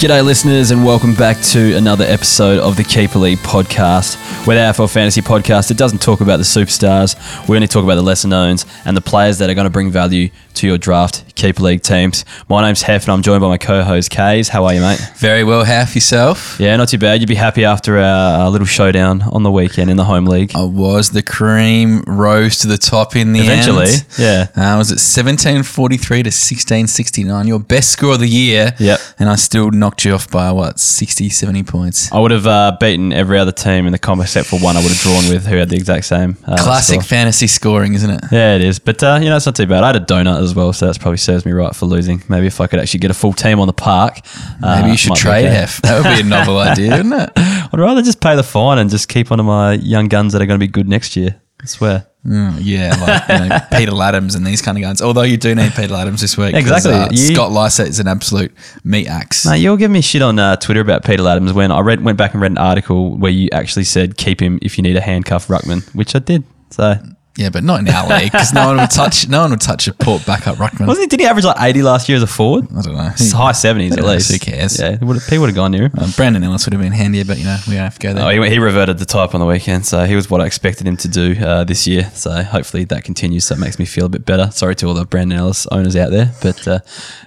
G'day, listeners, and welcome back to another episode of the Keeper League podcast. We're the AFL Fantasy podcast. It doesn't talk about the superstars. We only talk about the lesser knowns and the players that are going to bring value to your draft Keeper League teams. My name's Hef, and I'm joined by my co-host Kays. How are you, mate? Very well, half yourself. Yeah, not too bad. You'd be happy after our, our little showdown on the weekend in the home league. I was the cream rose to the top in the Eventually, end. yeah. Uh, I was at 1743 to 1669. Your best score of the year. Yep. And I still knocked you off by what, 60, 70 points. I would have uh, beaten every other team in the comp except for one I would have drawn with who had the exact same uh, Classic score. fantasy scoring, isn't it? Yeah, it is. But, uh, you know, it's not too bad. I had a donut as well, so that's probably serves me right for losing. Maybe if I could actually get a full team on the park. uh, Maybe you should trade okay. Hef. That would be a novel idea, wouldn't it? I'd rather just pay the fine and just keep one of my young guns that are going to be good next year. I swear. Mm, yeah, like you know, Peter Ladhams and these kind of guns. Although you do need Peter Ladhams this week. Exactly. uh, You- Scott Lycett is an absolute meat axe. Mate, you're giving me shit on uh, Twitter about Peter Ladhams when I read went back and read an article where you actually said keep him if you need a handcuff ruckman, which I did. So Yeah, but not in our league because no one would touch. No one would touch a port backup ruckman. wasn't he? Did he average like 80 last year as a forward? I don't know. It's high 70s at least. Who cares? Yeah, would have, he would have gone near him. Uh, Brandon Ellis would have been handier, but you know we don't have to go there. Oh, he, he reverted the type on the weekend, so he was what I expected him to do uh, this year. So hopefully that continues. So it makes me feel a bit better. Sorry to all the Brandon Ellis owners out there, but uh,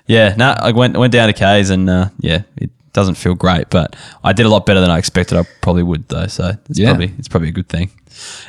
yeah, no, I went went down to K's and uh, yeah, it doesn't feel great, but I did a lot better than I expected. I probably would though, so it's Yeah. probably it's probably a good thing.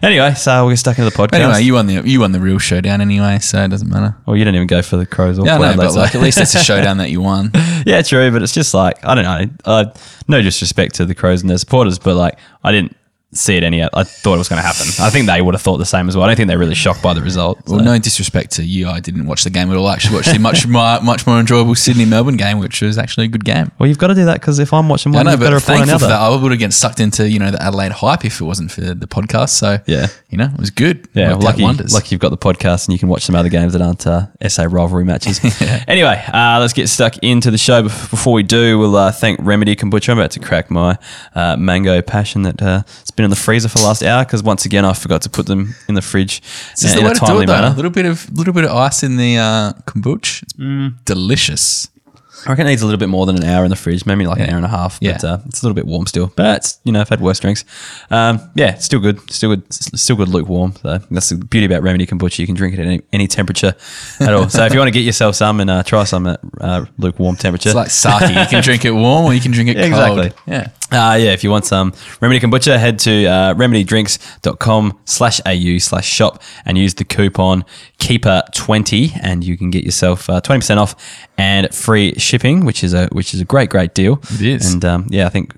Anyway, so we'll get stuck into the podcast. Anyway, you won the you won the real showdown anyway, so it doesn't matter. well, you didn't even go for the Crows or Yeah, I Port know, Adelaide, but like at least it's a showdown that you won. yeah, true, but it's just like I don't know. Uh, no disrespect to the Crows and their supporters, but like I didn't see it any. I thought it was going to happen. I think they would have thought the same as well. I don't think they're really shocked by the result. Well, so. no disrespect to you, I didn't watch the game at all. I actually watched the much more, much more enjoyable Sydney Melbourne game, which was actually a good game. Well, you've got to do that because if I'm watching I one, know, you've got but thankful for another. that, I would have get sucked into you know the Adelaide hype if it wasn't for the podcast. So Yeah. you know, it was good. Yeah, Worked out lucky, lucky you've got the podcast and you can watch some other games that aren't uh, SA rivalry matches. Anyway, uh, let's get stuck into the show. Before we do, we'll uh, thank Remedy Kombucha. I'm about to crack my uh, mango passion that uh, it's been in the freezer for the last hour because once again I forgot to put them in the fridge This is uh, the in a timely it, though. A little bit of little bit of ice in the uh, kombucha. It's Mm. delicious. I reckon it needs a little bit more than an hour in the fridge, maybe like an hour and a half. But Yeah. uh, it's a little bit warm still. But it's, you know, I've had worse drinks. Um, yeah, still good. Still good. Still good lukewarm. So that's the beauty about Remedy Kombucha. You can drink it at any, any temperature at all. So if you want to get yourself some and uh, try some at uh, lukewarm temperature. It's like sake. you can drink it warm or you can drink it Yeah, cold. exactly. Yeah. Uh, yeah, if you want some Remedy Kombucha, head to uh, remedydrinks.com slash au slash shop and use the coupon Keeper20 and you can get yourself uh, 20% off and free shipping, which is a which is a great, great deal. It is. And um, yeah, I think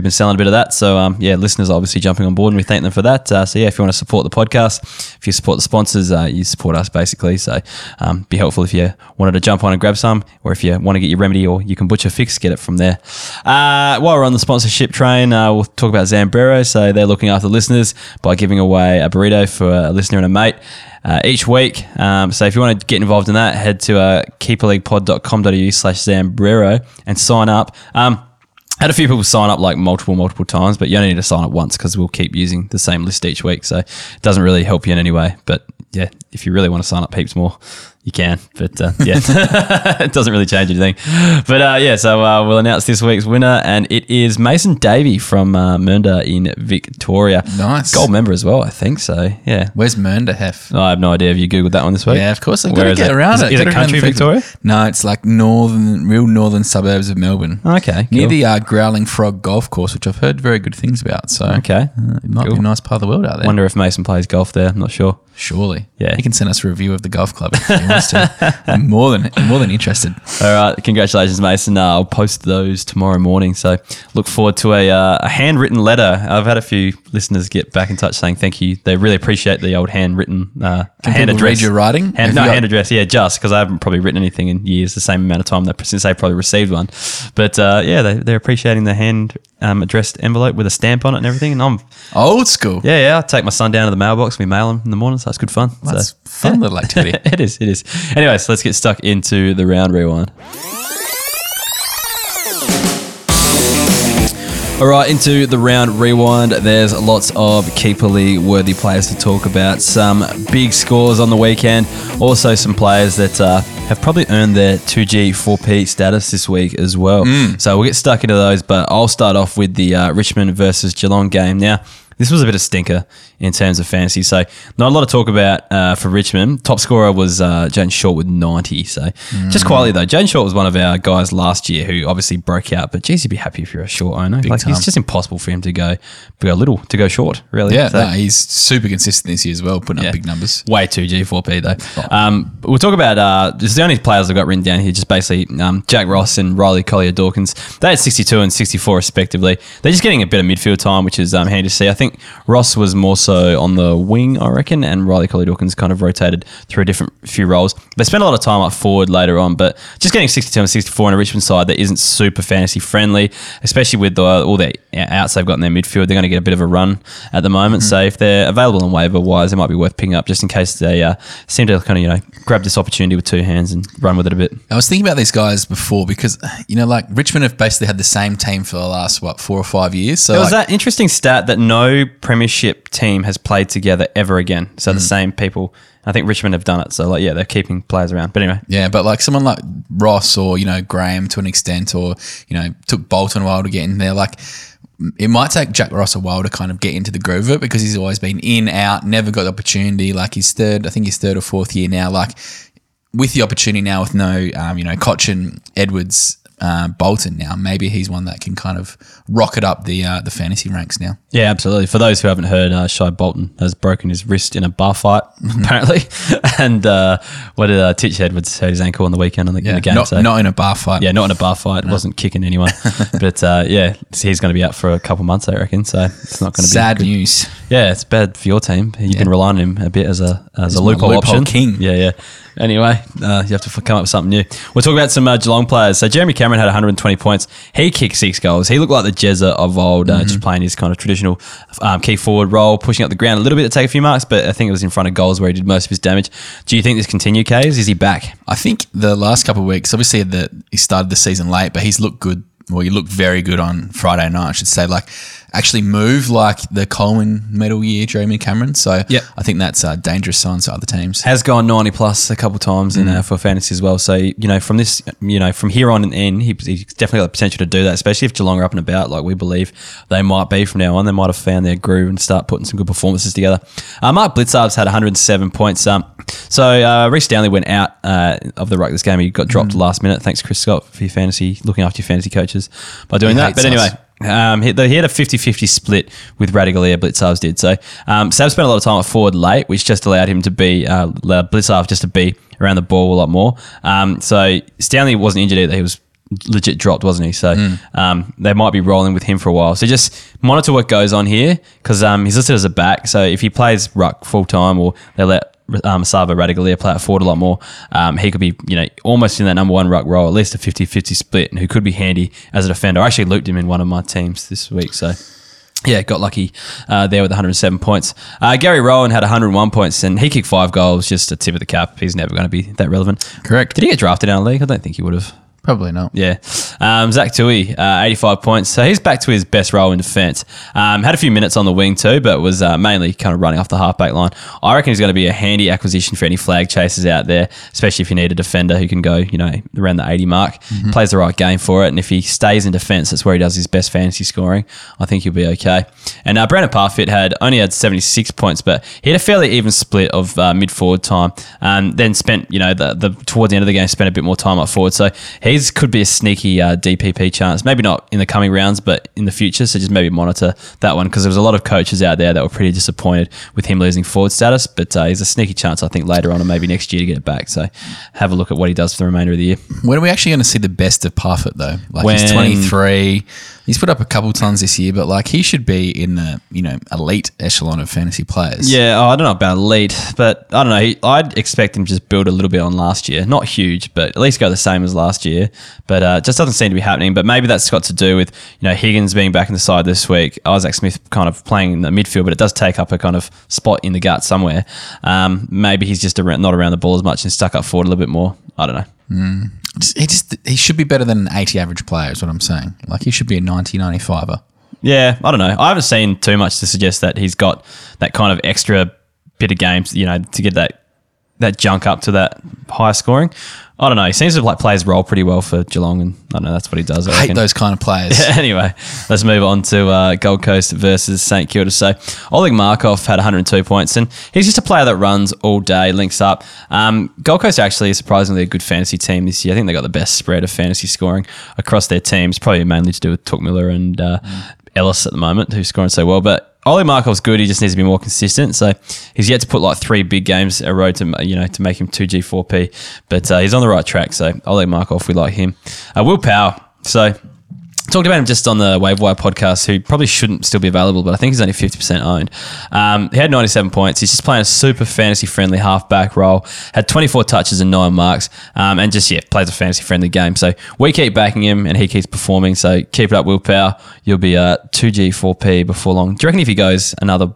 we've been selling a bit of that. So um, yeah, listeners obviously jumping on board and we thank them for that. Uh, so yeah, if you want to support the podcast, if you support the sponsors, uh, you support us basically. So um, be helpful if you wanted to jump on and grab some, or if you want to get your remedy or Kombucha fix, get it from there. Uh, while we're on the sponsorship train, uh, we'll talk about Zambrero. So they're looking after listeners by giving away a burrito for a listener and a mate. Uh, each week. Um, so if you want to get involved in that, head to uh, keeperleaguepod.com.au slash Zambrero and sign up. Um, had a few people sign up like multiple, multiple times, but you only need to sign up once because we'll keep using the same list each week. So it doesn't really help you in any way. But yeah, if you really want to sign up heaps more, you can. But uh, yeah, it doesn't really change anything. But uh, yeah, so uh, we'll announce this week's winner, and it is Mason Davey from uh, Mernda in Victoria. Nice. Gold member as well, I think. So yeah. Where's Mernda Hef? I have no idea if you Googled that one this week. Yeah, of course. I've Where got to get it? around Is it. is it country. Victoria? No, it's like northern, real northern suburbs of Melbourne. Okay, Near cool. the uh, Growling Frog Golf Course, which I've heard very good things about. So Okay. uh, it might Cool. be a nice part of the world out there. Wonder if Mason plays golf there. I'm not sure. Surely, Yeah. He can send us a review of the golf club if he wants to. I'm more than more than interested. All right, congratulations, Mason. Uh, I'll post those tomorrow morning. So look forward to a, uh, a handwritten letter. I've had a few listeners get back in touch saying thank you. They really appreciate the old handwritten uh, Can hand address. read your writing? Hand, no, got- hand address. Yeah, just because I haven't probably written anything in years, the same amount of time that since they probably received one. But uh, yeah, they, they're appreciating the hand um, addressed envelope with a stamp on it and everything. And I'm Old school. yeah, yeah. I take my son down to the mailbox. We mail him in the morning, so it's good fun. That's so, fun little activity. it is. It is. Anyway, so let's get stuck into the round rewind. All right, into the round rewind. There's lots of keeperly worthy players to talk about. Some big scores on the weekend. Also, some players that uh, have probably earned their 2G 4P status this week as well. So we'll get stuck into those, but I'll start off with the uh, Richmond versus Geelong game. Now, this was a bit of stinker in terms of fantasy. So not a lot of talk about uh, for Richmond. Top scorer was uh, Jayden Short with 90. So just quietly though, Jayden Short was one of our guys last year who obviously broke out. But geez, you'd be happy if you're a short owner. like time. it's just impossible for him to go go little to go short. Really. Yeah, So- no, he's super consistent this year as well, putting yeah. up big numbers. Way too G4P though. Um, we'll talk about uh, this is the only players I've got written down here. Just basically um, Jack Ross and Riley Collier Dawkins. They had 62 and 64 respectively. They're just getting a bit of midfield time, which is um, handy to see. I think Ross was more so on the wing, I reckon, and Riley Collier Dawkins kind of rotated through a different few roles. They spent a lot of time up forward later on, but just getting 62 and 64 on a Richmond side that isn't super fantasy friendly, especially with the, all the outs they've got in their midfield. They're going to get a bit of a run at the moment. So if they're available on waiver wise, it might be worth picking up just in case they uh, seem to kind of you know grab this opportunity with two hands and run with it a bit. I was thinking about these guys before because you know, like Richmond have basically had the same team for the last what four or five years. So There was like, that interesting stat that no premiership team has played together ever again. So the same people. I think Richmond have done it. So like yeah, they're keeping players around. But anyway, yeah, but like someone like Ross or you know Graham to an extent, or you know took Bolton a while to get in there. Like it might take Jack Ross a while to kind of get into the groove of it because he's always been in out, never got the opportunity. Like his third, I think his third or fourth year now. Like with the opportunity now with no, um, you know, Cotchin, Edwards, uh, Bolton now, maybe he's one that can kind of rocket up the uh, the fantasy ranks now. Yeah, absolutely. For those who haven't heard, uh, Shai Bolton has broken his wrist in a bar fight, apparently. and uh, what did uh, Titch Edwards hurt his ankle on the weekend on the, in the game? not, so. not in a bar fight. yeah, not in a bar fight. wasn't kicking anyone. but uh, yeah, he's going to be out for a couple months, I reckon. So it's not going to be Sad good. news. Yeah, it's bad for your team. You've been relying on him a bit as a as a loophole, loophole option. king. Yeah, yeah. Anyway, uh, you have to come up with something new. We'll talk about some uh, Geelong players. So Jeremy Cameron had 120 points. He kicked six goals. He looked like the Jezza of old, uh, Mm-hmm. just playing his kind of traditional um, key forward role, pushing up the ground a little bit to take a few marks. But I think it was in front of goals where he did most of his damage. Do you think this continue, Kays? Is he back? I think the last couple of weeks, obviously, the, he started the season late, but he's looked good. Well, he looked very good on Friday night, I should say. Like, actually move like the Coleman medal year, Jeremy Cameron. So, Yep. I think that's a dangerous sign to other teams. has gone 90 plus a couple times in Mm. uh, for fantasy as well. So, you know, from this, you know, from here on and in, he, he's definitely got the potential to do that, especially if Geelong are up and about, like we believe they might be from now on. They might have found their groove and start putting some good performances together. Uh, Mark Blicavs had 107 points. Um, so, uh, Rhys Stanley went out uh, of the ruck this game. He got dropped Mm. last minute. Thanks, Chris Scott, for your fantasy, looking after your fantasy coaches by doing that. But anyway, us. Um, he, he had a 50-50 split with Ratugolea, Blicavs did. So um, Sav spent a lot of time at forward late, which just allowed him to be, uh, Blicavs just to be around the ball a lot more. Um, so Stanley wasn't injured either. He was legit dropped, wasn't he? So um, they might be rolling with him for a while. So just monitor what goes on here because um, he's listed as a back. So if he plays ruck full time or they let um, Sava Ratugolea play it forward a lot more. Um, he could be, you know, almost in that number one ruck role, at least a 50-50 split, and who could be handy as a defender. I actually looped him in one of my teams this week, so yeah, got lucky uh, there with 107 points. Uh, Gary Rohan had 101 points, and he kicked five goals, just a tip of the cap. He's never going to be that relevant. Correct. Did he get drafted in our league? I don't think he would have. Probably not. Yeah. Um, Zach Tuohy, uh, 85 points. So he's back to his best role in defence. Um, had a few minutes on the wing too, but was uh, mainly kind of running off the halfback line. I reckon he's going to be a handy acquisition for any flag chasers out there, especially if you need a defender who can go, you know, around the 80 mark, plays the right game for it. And if he stays in defence, that's where he does his best fantasy scoring. I think he'll be okay. And uh, Brandon Parfitt had only had 76 points, but he had a fairly even split of uh, mid forward time. Um, then spent, you know, the, the towards the end of the game, spent a bit more time up forward. So he's could be a sneaky uh, DPP chance. Maybe not in the coming rounds, but in the future. So just maybe monitor that one because there was a lot of coaches out there that were pretty disappointed with him losing forward status. But uh, he's a sneaky chance, I think, later on or maybe next year to get it back. So have a look at what he does for the remainder of the year. When are we actually going to see the best of Parfitt though? Like When- he's 23. He's put up a couple tons this year, but like he should be in the you know elite echelon of fantasy players. Yeah, oh, I don't know about elite, but I don't know. He, I'd expect him to just build a little bit on last year. Not huge, but at least go the same as last year. But uh, it just doesn't seem to be happening. But maybe that's got to do with you know Higgins being back in the side this week, Isaac Smith kind of playing in the midfield, but it does take up a kind of spot in the gut somewhere. Um, maybe he's just around, not around the ball as much and stuck up forward a little bit more. I don't know. Just- he just he should be better than an 80 average player. Is what I'm saying. Like he should be a 90, 95er. Yeah, I don't know. I haven't seen too much to suggest that he's got that kind of extra bit of games, you know, to get that that junk up to that high scoring. I don't know. He seems to like play his role pretty well for Geelong, and I don't know that's what he does. I I hate those kind of players. anyway, let's move on to uh, Gold Coast versus St Kilda. So Oleg Markov had 102 points, and he's just a player that runs all day, links up. Um, Gold Coast actually is surprisingly a good fantasy team this year. I think they got the best spread of fantasy scoring across their teams, probably mainly to do with Touk Miller and uh, Ellis at the moment, who's scoring so well. But Ollie Markov's good. He just needs to be more consistent. So he's yet to put like three big games a row to you know to make him two G four P, but uh, he's on the right track. So Ollie Markov, we like him. Uh, Will Powell. So talked about him just on the Waiver Wire podcast, who probably shouldn't still be available, but I think he's only 50% owned. Um, he had 97 points. He's just playing a super fantasy friendly halfback role, had 24 touches and nine marks, um, and just, yeah, plays a fantasy friendly game. So we keep backing him and he keeps performing. So keep it up, Willpower. You'll be uh, 2G, 4P before long. Do you reckon if he goes another,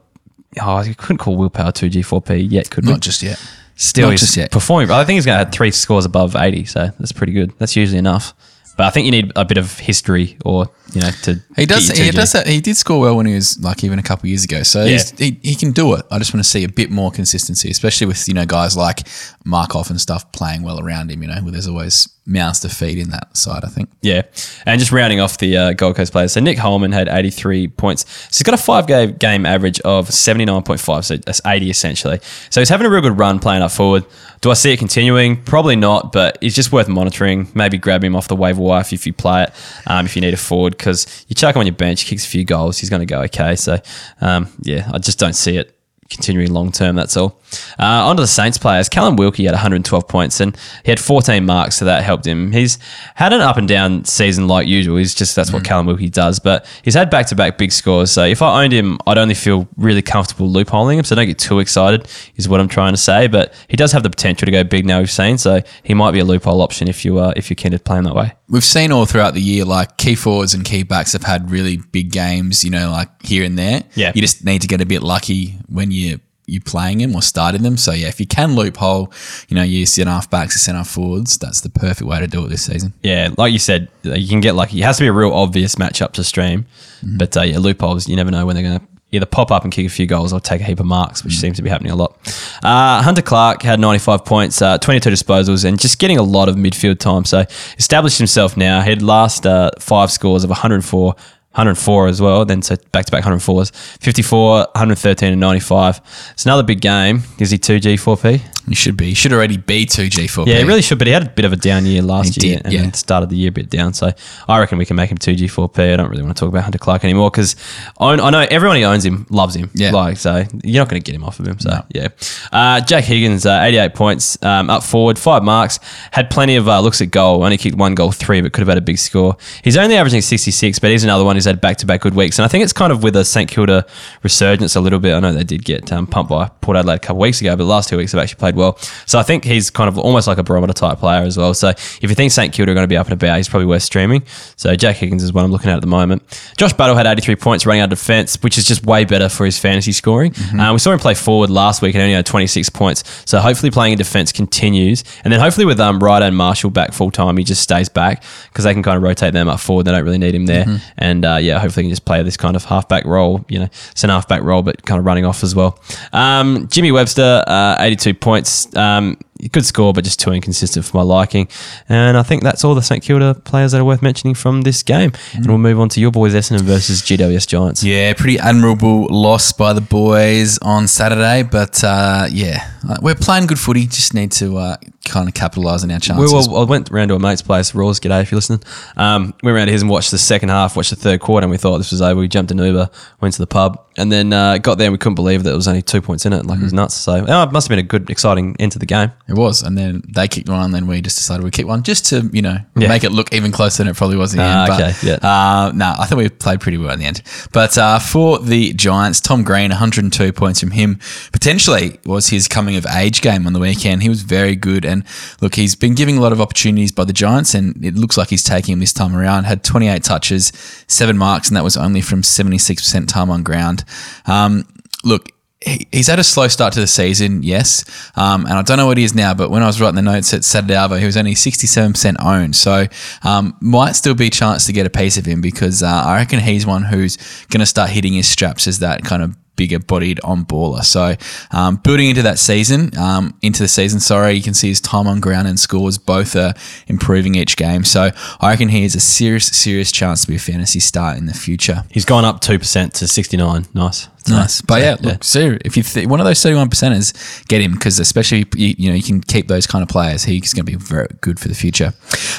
oh, you couldn't call Willpower 2G, 4P yet, could we? Not just yet. Still, not he's just yet. performing. I think he's going to have three scores above 80, so that's pretty good. That's usually enough. But I think you need a bit of history or, you know, to. He does. He 2G. does. That, he did score well when he was like even a couple years ago. So he's, he he can do it. I just want to see a bit more consistency, especially with you know guys like Markov and stuff playing well around him. You know, where there's always mouths to feed in that side. I think. Yeah. And just rounding off the uh, Gold Coast players. So Nick Holman had 83 points. So he's got a five game, game average of 79.5. So that's 80 essentially. So he's having a real good run playing up forward. Do I see it continuing? Probably not, but it's just worth monitoring. Maybe grab him off the waiver wire if you play it, um, if you need a forward, because you chuck him on your bench, he kicks a few goals, he's going to go okay. So, um, yeah, I just don't see it continuing long term. That's all. Uh, on to the Saints players. Callum Wilkie had 112 points and he had 14 marks, so that helped him. He's had an up and down season like usual. He's just that's what Callum Wilkie does. But he's had back to back big scores. So if I owned him, I'd only feel really comfortable loopholing him. So don't get too excited. Is what I'm trying to say. But he does have the potential to go big now. We've seen so he might be a loophole option if you uh, if you're keen to play him that way. We've seen all throughout the year, like key forwards and key backs have had really big games, you know, like here and there. Yeah. You just need to get a bit lucky when you you playing them or starting them. So yeah, if you can loophole, you know, you centre half backs or centre half forwards, that's the perfect way to do it this season. Yeah, like you said, you can get lucky. It has to be a real obvious matchup to stream. But uh, yeah, loopholes, you never know when they're going to either pop up and kick a few goals or take a heap of marks, which seems to be happening a lot. Uh, Hunter Clark had 95 points, uh, 22 disposals, and just getting a lot of midfield time. So established himself now. He had last uh, five scores of 104. 104 as well, then so back to back 104s, 54, 113, and 95. It's another big game. Is he 2G, 4P? You should be. You should already be two G four. Yeah, he really should, but he had a bit of a down year last He year did, and yeah. started the year a bit down. So I reckon we can make him 2G, 4P. I don't really want to talk about Hunter Clark anymore because I, I know everyone who owns him loves him. Yeah. Like, so you're not going to get him off of him. So, yeah. Uh, Jack Higgins, uh, 88 points, um, up forward, five marks, had plenty of uh, looks at goal, only kicked one goal, three, but could have had a big score. He's only averaging 66, but he's another one who's had back to back good weeks. And I think it's kind of with a St Kilda resurgence a little bit. I know they did get um, pumped by Port Adelaide a couple of weeks ago, but the last two weeks have actually played well. So I think he's kind of almost like a barometer type player as well. So if you think St Kilda are going to be up and about, he's probably worth streaming. So Jack Higgins is what I'm looking at at the moment. Josh Battle had 83 points running out of defence, which is just way better for his fantasy scoring. Uh, we saw him play forward last week and only had 26 points. So hopefully playing in defence continues. And then hopefully with um, Ryder and Marshall back full time, he just stays back because they can kind of rotate them up forward. They don't really need him there. And uh, yeah, hopefully he can just play this kind of halfback role, you know, centre halfback role, but kind of running off as well. Um, Jimmy Webster, uh, 82 points. Um, good score, but just too inconsistent for my liking. And I think that's all the St Kilda players that are worth mentioning from this game. And we'll move on to your boys Essendon versus GWS Giants. Yeah, pretty admirable loss by the boys on Saturday, but uh, yeah, uh, we're playing good footy. Just need to uh, kind of capitalising on our We chances. well, I went round to a mate's place, Rawls, g'day if you're listening. Um, went round to his and watched the second half, watched the third quarter, and we thought this was over. We jumped an Uber, went to the pub, and then uh, got there and we couldn't believe that there was only two points in it. Like it was nuts. So oh, it must have been a good, exciting end to the game. It was, and then they kicked one, and then we just decided we'd kick one just to you know Yeah. make it look even closer than it probably was in the Ah, end. But, okay, yeah. Uh, no, I think we played pretty well in the end. But uh, for the Giants, Tom Green, 102 points from him. Potentially was his coming of age game on the weekend. He was very good, and look, he's been giving a lot of opportunities by the Giants, and it looks like he's taking him this time around. Had 28 touches, seven marks, and that was only from 76% time on ground. Um, look, he's had a slow start to the season, yes. Um, and I don't know what he is now, but when I was writing the notes at Saturday Arvo, he was only 67% owned. So um, might still be a chance to get a piece of him because uh, I reckon he's one who's going to start hitting his straps as that kind of bigger bodied on baller. So um, building into that season, um, into the season, sorry, you can see his time on ground and scores both are improving each game. So I reckon he has a serious, serious chance to be a fantasy star in the future. He's gone up 2% to 69. Nice. Nice, but so, yeah, look, so if you th- one of those thirty-one percenters, get him because especially you, you know you can keep those kind of players. He's going to be very good for the future.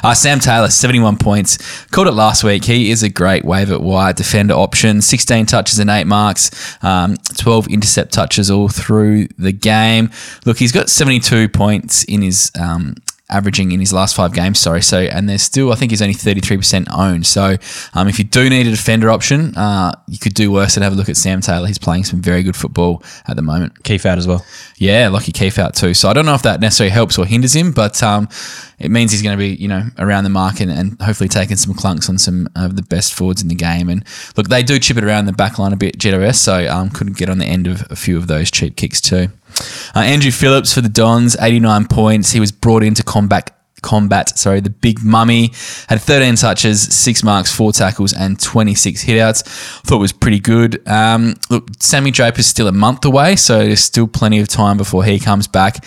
Uh, Sam Taylor, seventy-one points, called it last week. He is a great wave at wide defender option. Sixteen touches and eight marks, um, twelve intercept touches all through the game. Look, he's got seventy-two points in his um, averaging in his last five games. Sorry, so and there's still I think he's only 33% owned. So um, if you do need a defender option, uh, you could do worse and have a look at Sam Taylor. He's playing some very good football at the moment. Keith out as well. Yeah, lucky Keeffe out too. So I don't know if that necessarily helps or hinders him, but um, it means he's going to be you know around the mark and, and hopefully taking some clunks on some of the best forwards in the game. And look, they do chip it around the back line a bit, GWS, so um, couldn't get on the end of a few of those cheap kicks too. Uh, Andrew Phillips for the Dons, 89 points. He was brought in to combat combat, sorry, the big mummy. Had 13 touches, six marks, four tackles, and 26 hitouts. Thought was pretty good. Um, look, Sammy Draper's still a month away, so there's still plenty of time before he comes back.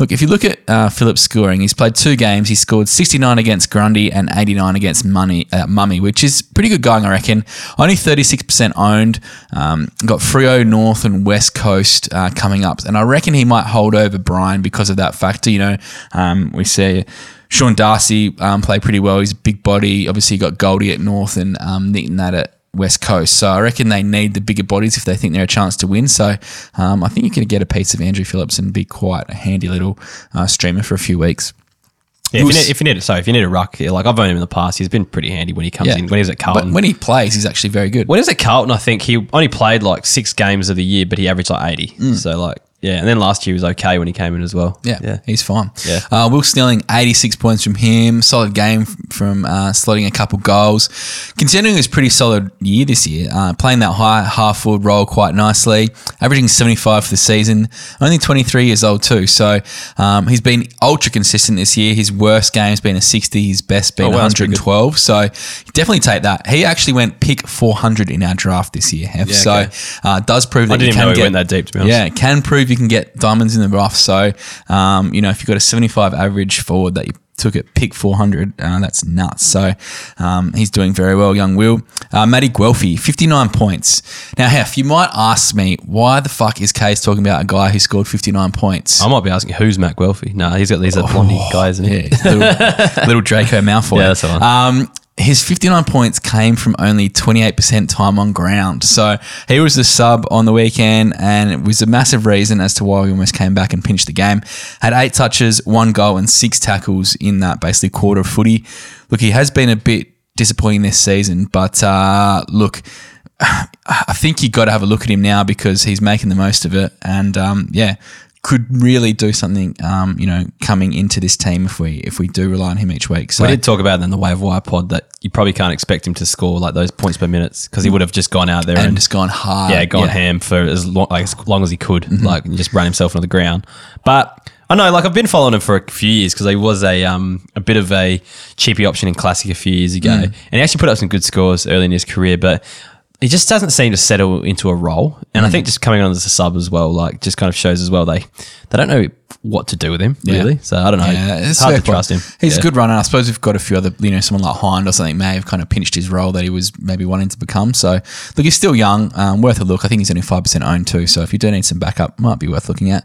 Look, if you look at uh, Phillips' scoring, he's played two games. He scored 69 against Grundy and 89 against Money, uh, Mummy, which is pretty good going, I reckon. Only 36% owned. Um, got Freo, North, and West Coast uh, coming up. And I reckon he might hold over Bryan because of that factor. You know, um, we see Sean Darcy um, play pretty well. He's a big body. Obviously, you got Goldie at North and um, Nic Nat at West Coast. So I reckon they need the bigger bodies if they think they're a chance to win. So um, I think you can get a piece of Andrew Phillips and be quite a handy little uh, streamer for a few weeks. Yeah, if, you need, if you need, sorry, if you need a ruck, like I've owned him in the past, he's been pretty handy when he comes Yeah. in. When he was at Carlton, But when he plays, he's actually very good. When he was at Carlton, I think he only played like six games of the year, but he averaged like eighty. So like, yeah, and then last year he was okay when he came in as well. Yeah, yeah. he's fine. Yeah. Uh, Will Snelling, 86 points from him. Solid game from uh, slotting a couple goals. Continuing was pretty solid year this year, uh, playing that high half forward role quite nicely, averaging 75 for the season. Only 23 years old too, so um, he's been ultra consistent this year. His worst game's been a 60, his best been Oh, wow, that's pretty good. 112. So definitely take that. He actually went pick 400 in our draft this year, Hev. Yeah, so okay. uh, does prove that I didn't you even can know he get went that deep, to be honest. Yeah, it can prove you can get diamonds in the rough. So, um, you know, if you've got a 75 average forward that you took at pick 400, uh, that's nuts. So, um, he's doing very well, young Will. Uh, Matty Guelfi, 59 points. Now, Hef, you might ask me, why the fuck is Case talking about a guy who scored 59 points? I might be asking who's Matt Guelfi. No, he's got these are blondie guys, isn't he? Yeah, little, little Draco Malfoy. Yeah, that's the one. Um, his 59 points came from only 28% time on ground. So he was the sub on the weekend, and it was a massive reason as to why we almost came back and pinched the game. Had eight touches, one goal, and six tackles in that basically quarter of footy. Look, he has been a bit disappointing this season, but uh, look, I think you got to have a look at him now because he's making the most of it, and um, yeah, could really do something. Um, you know, coming into this team if we if we do rely on him each week. So We did talk about in the waiver wire pod that you probably can't expect him to score like those points per minutes because he would have just gone out there and and, just gone hard. yeah, gone ham for as long, like, as long as he could, Mm-hmm. like and just run himself into the ground. But I know, like I've been following him for a few years because he was a um a bit of a cheapy option in classic a few years ago, Mm. and he actually put up some good scores early in his career, but. He just doesn't seem to settle into a role, and Mm. I think just coming on as a sub as well, like just kind of shows as well they they don't know what to do with him really. So I don't know. Yeah, it's hard to trust him. He's Yeah. a good runner. I suppose we've got a few other, you know, someone like Hind or something may have kind of pinched his role that he was maybe wanting to become. So, look, he's still young, um, worth a look. I think he's only 5% owned too. So, if you do need some backup, might be worth looking at.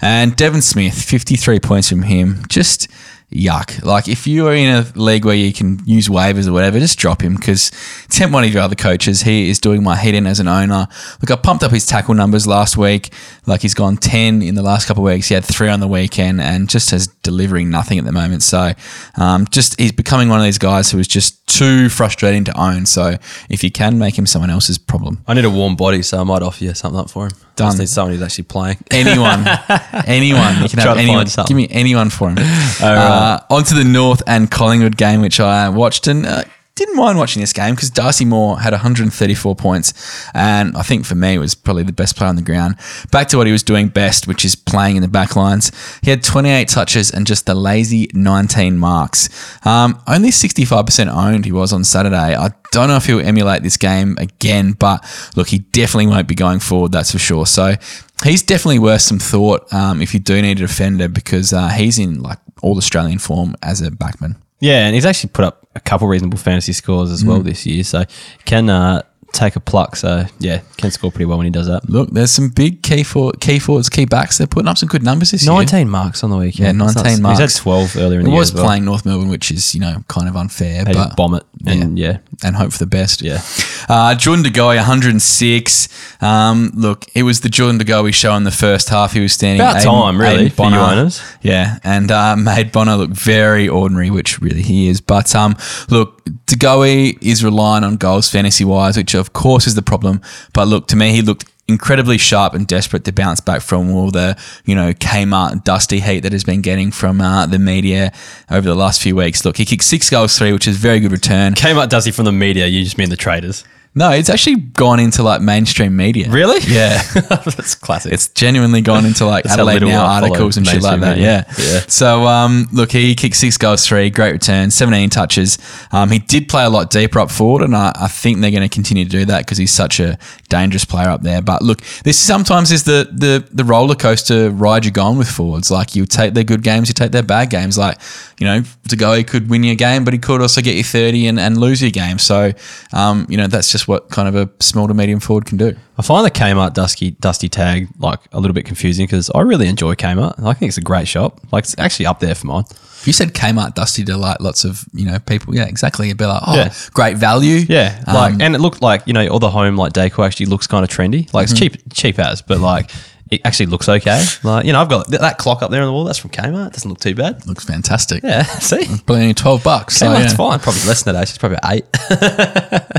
And Devon Smith, 53 points from him. Just yuck. Like, if you are in a league where you can use waivers or whatever, just drop him because tempt one of your other coaches. He is doing my head in as an owner. Look, I pumped up his tackle numbers last week. Like, he's gone 10 in the last couple of weeks. He had three on the weekend and just has delivering nothing at the moment. So, um, just he's becoming one of these guys who is just too frustrating to own. So, if you can make him someone else's problem, I need a warm body, so I might offer you something up for him. I Done. just need someone who's actually playing. anyone, anyone, you can Try have anyone. Give me anyone for him. Uh, on to the North and Collingwood game, which I watched and. Uh, didn't mind watching this game because Darcy Moore had 134 points, and I think for me was probably the best player on the ground. Back to what he was doing best, which is playing in the back lines. He had 28 touches and just the lazy 19 marks. Um, only 65% owned he was on Saturday. I don't know if he'll emulate this game again, but look, he definitely won't be going forward, that's for sure. So he's definitely worth some thought um, if you do need a defender because uh, he's in like all Australian form as a backman. Yeah, and he's actually put up a couple reasonable fantasy scores as well this year, so can uh, take a pluck. So yeah, can score pretty well when he does that. Look, there's some big key for key forwards, key backs. They're putting up some good numbers this year. Nineteen marks on the weekend. Yeah, 19 nuts. marks. He's had twelve earlier in He the was year. as well. playing North Melbourne, which is you know kind of unfair, They but bomb it, and yeah, and hope for the best. Yeah. Uh, Jordan De Goey, 106. Um, look, it was the Jordan De Goey show in the first half. He was standing About Aiden- time, really, Aiden for you owners. Yeah, and uh, made Bonar look very ordinary, which really he is. But um, look, De Goey is relying on goals fantasy wise, which of course is the problem. But look, to me, he looked incredibly sharp and desperate to bounce back from all the you know Kmart dusty heat that has been getting from uh, the media over the last few weeks. Look, he kicked six goals, three, which is very good return. up Dusty from the media. You just mean the traders? No, it's actually gone into like mainstream media. Really? Yeah. That's classic. It's genuinely gone into like That's how Adelaide little Now I follow articles and shit like that. mainstream Yeah. Yeah. So, um, look, he kicked six goals, three, great return, 17 touches. Um, he did play a lot deeper up forward, and I, I think they're going to continue to do that because he's such a dangerous player up there. But look, this sometimes is the the the roller coaster ride you're going with forwards. Like you take their good games, you take their bad games. Like you know, to go, he could win your game, but he could also get you 30 and, and lose your game. So, um, you know, that's just what kind of a small to medium forward can do. I find the Kmart Dusty Dusty tag like a little bit confusing because I really enjoy Kmart. I think it's a great shop. Like it's actually up there for mine. If you said Kmart Dusty to like lots of you know people, yeah, exactly. You'd be like, oh, Yeah. great value. Yeah, Um, like and it looked like you know all the home like decor actually looks kind of trendy. Like it's cheap, cheap as, but like it actually looks okay. Like you know I've got that clock up there on the wall. That's from Kmart. It doesn't look too bad. looks fantastic. Yeah, see, But only twelve bucks. So, Kmart's yeah. fine. Probably less than that. Actually, it's probably eight.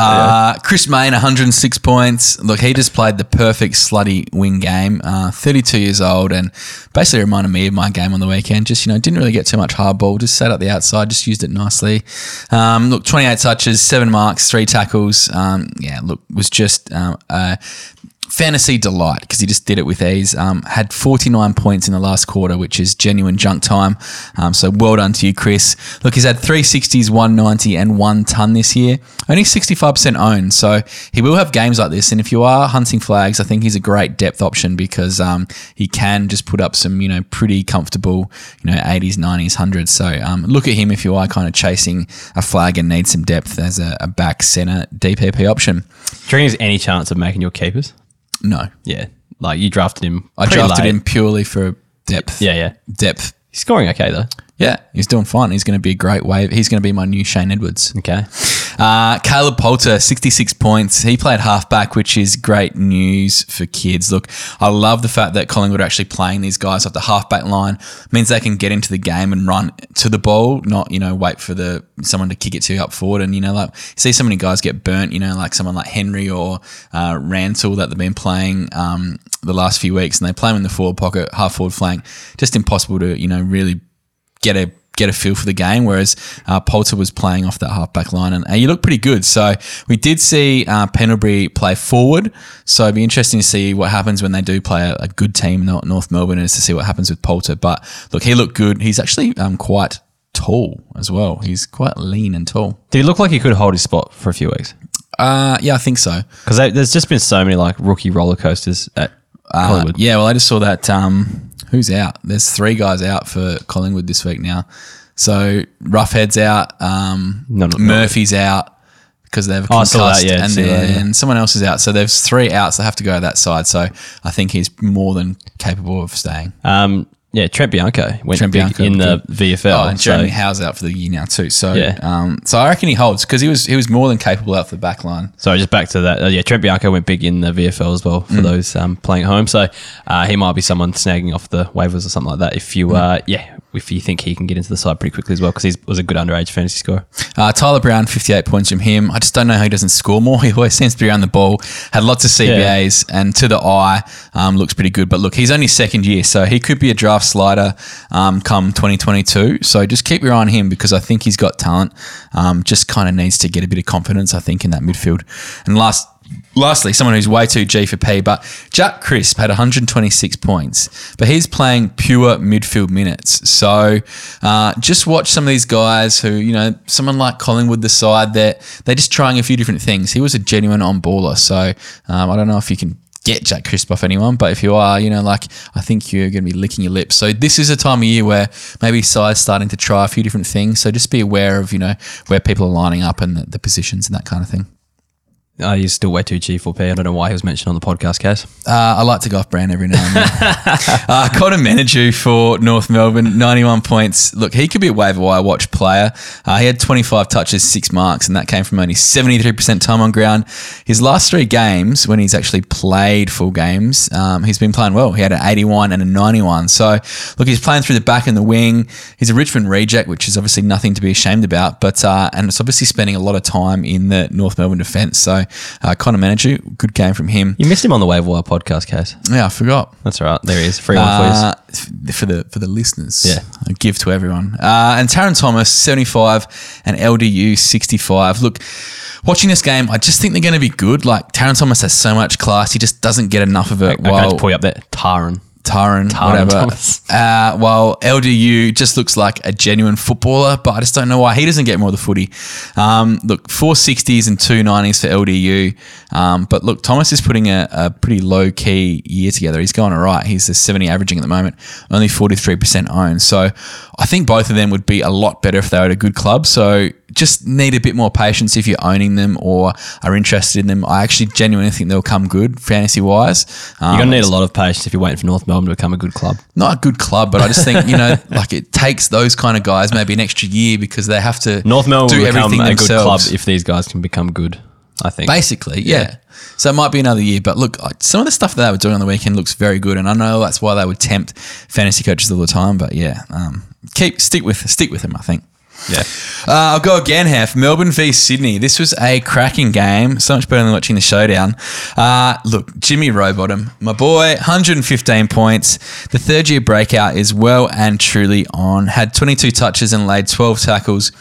Uh, Chris Mayne, 106 points. Look, he just played the perfect slutty win game. Uh, 32 years old, and basically reminded me of my game on the weekend. Just you know, didn't really get too much hard ball. Just sat at the outside, just used it nicely. Um, look, 28 touches, seven marks, three tackles. Um, yeah, look, was just um, a fantasy delight because he just did it with ease. Um, had 49 points in the last quarter, which is genuine junk time. Um, so well done to you, Chris. Look, he's had 360s, 190, and one ton this year. Only 65% owned. So he will have games like this. And if you are hunting flags, I think he's a great depth option because um, he can just put up some, you know, pretty comfortable, you know, 80s, 90s, 100s. So um, look at him if you are kind of chasing a flag and need some depth as a, a back center DPP option. Do you reckon there's any chance of making your keepers? No. Yeah, like you drafted him. I drafted late. him purely for depth. Yeah, yeah. Depth. He's scoring okay though. Yeah, he's doing fine. He's going to be a great wave. He's going to be my new Shane Edwards. Okay. Uh, Caleb Poulter, 66 points. He played halfback, which is great news for kids. Look, I love the fact that Collingwood are actually playing these guys off the halfback line. means they can get into the game and run to the ball, not, you know, wait for the someone to kick it to you up forward. And, you know, like, see so many guys get burnt, you know, like someone like Henry or uh, Rantle that they've been playing um, the last few weeks, and they play him in the forward pocket, half forward flank. Just impossible to, you know, really get a get a feel for the game. Whereas uh, Poulter was playing off that halfback line, and, and you look pretty good. So we did see uh, Pendlebury play forward. So it'd be interesting to see what happens when they do play a, a good team, not North Melbourne, is to see what happens with Poulter. But look, he looked good. He's actually um, quite tall as well. He's quite lean and tall. Did he look like he could hold his spot for a few weeks? Uh, yeah, I think so. Because there's just been so many like rookie roller coasters at Uh, yeah, well, I just saw that. Um, who's out? There's three guys out for Collingwood this week now. So Roughead's out. Um, No. Murphy's out because they've Oh, I saw that, yeah, and see that, then yeah. someone else is out. So there's three outs that have to go to that side. So I think he's more than capable of staying. Um, yeah, Trent Bianco went Trent big Bianco, in the. VFL. Oh, and so- Jeremy Howe's out for the year now too. So Yeah. um, so I reckon he holds because he was he was more than capable out for the back line. So just back to that, uh, yeah, Trent Bianco went big in the VFL as well Mm. for those um, playing at home. So uh, he might be someone snagging off the waivers or something like that. If Mm. you, uh, yeah, if you think he can get into the side pretty quickly as well because he was a good underage fantasy scorer. Uh, Tyler Brown, 58 points from him. I just don't know how he doesn't score more. He always seems to be around the ball. Had lots of CBAs and to the eye um, looks pretty good. But look, he's only second year, so he could be a draft slider um, come 2022. So just keep your eye on him because I think he's got talent. Um, just kind of needs to get a bit of confidence, I think, in that midfield. And last Lastly, someone who's way too G for P, but Jack Crisp had 126 points, but he's playing pure midfield minutes. So uh, just watch some of these guys who, you know, someone like Collingwood, the side that they're just trying a few different things. He was a genuine on baller. So um, I don't know if you can get Jack Crisp off anyone, but if you are, you know, like I think you're going to be licking your lips. So this is a time of year where maybe sides starting to try a few different things. So just be aware of, you know, where people are lining up and the, the positions and that kind of thing. Oh, he's still way too cheap for P. I don't know why he was mentioned on the podcast, Case. Uh, I like to go off brand every now and then. uh, Connor Menadue for North Melbourne, 91 points. Look, he could be a waiver wire watch player. Uh, he had 25 touches, six marks, and that came from only 73% time on ground. His last three games, when he's actually played full games, um, he's been playing well. He had an 81 and a 91. So, look, he's playing through the back and the wing. He's a Richmond reject, which is obviously nothing to be ashamed about, but uh, and it's obviously spending a lot of time in the North Melbourne defence. So, uh, Connor Menadue, good game from him. You missed him on the waiver wire podcast, Case. Yeah, I forgot. That's all right. There he is. Free one Uh, for the for the listeners, Yeah. I give to everyone. Uh, and Tarryn Thomas, seventy five, and LDU sixty five. Look, watching this game, I just think they're going to be good. Like Tarryn Thomas has so much class, he just doesn't get enough of it. for you. I'm going while to pull you up there. Taran. Taran, Taran whatever. Thomas. Uh, while LDU just looks like a genuine footballer, but I just don't know why he doesn't get more of the footy. Um, look, four sixties and two nineties for LDU. Um, but look, Thomas is putting a, a pretty low key year together. He's going all right. He's a 70 averaging at the moment, only 43% owned. So I think both of them would be a lot better if they were at a good club. So just need a bit more patience if you're owning them or are interested in them. I actually genuinely think they'll come good fantasy wise. Um, You're going to need a lot of patience if you're waiting for North Melbourne to become a good club. not a good club, but I just think you know, like it takes those kind of guys maybe an extra year because they have to North Melbourne do everything a good club themselves. if these guys can become good, I think. Basically, yeah. So it might be another year, but look, some of the stuff that they were doing on the weekend looks very good, and I know that's why they would tempt fantasy coaches all the time. But yeah, um, keep stick with stick with them. I think. Yeah. Uh, I'll go again, Hef. Melbourne v Sydney. This was a cracking game. So much better than watching the showdown. Uh, look, Jimmy Rowbottom, my boy, 115 points. The third year breakout is well and truly on. Had 22 touches and laid 12 tackles.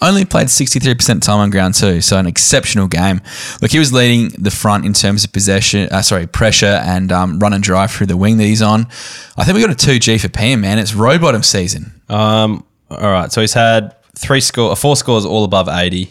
Only played 63% time on ground too, so an exceptional game. Look, he was leading the front in terms of possession, uh, sorry, pressure and um, run and drive through the wing that he's on. I think we got a 2G for PM, man. It's Rowbottom season. Um, all right. So he's had three score, four scores all above 80.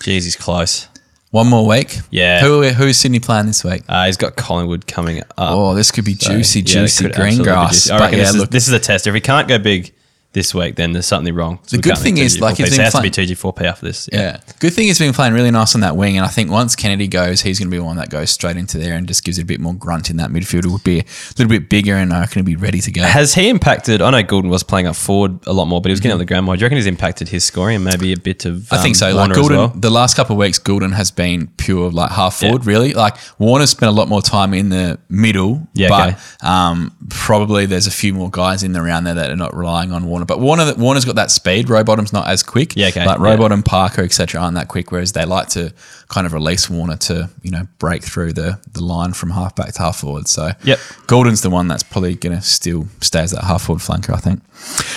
Jeez, he's close. One more week. Yeah. Who who's Sydney playing this week? Uh, he's got Collingwood coming up. Oh, this could be So, juicy, yeah, juicy green grass. juicy. I reckon yeah, this, is, this is a test. If he can't go big this week, then there's something wrong. So The good thing is, like, he's So it been has playing- to be 2G4P after this. yeah. Good thing he's been playing really nice on that wing, and I think once Kennedy goes, he's going to be one that goes straight into there and just gives it a bit more grunt in that midfield. It would be a little bit bigger, and I reckon be ready to go. Has he impacted? I know Gulden was playing up forward a lot more, but he was getting up the ground more. Do you reckon he's impacted his scoring and maybe a bit of? Mm-hmm. I think um, so. Like Warner as Gulden, well? the last couple of weeks, Gulden has been pure like half forward, really. Like Warner's spent a lot more time in the middle, Yeah, but okay. um, probably there's a few more guys in the around there that are not relying on Warner. But Warner, Warner's got that speed. Rowbottom's not as quick. Yeah, okay. Like Yeah. Rowbottom, Parker, etc. aren't that quick. Whereas they like to kind of release Warner to you know break through the the line from half back to half forward. So Yep. Gulden's the one that's probably going to still stay as that half forward flanker, I think.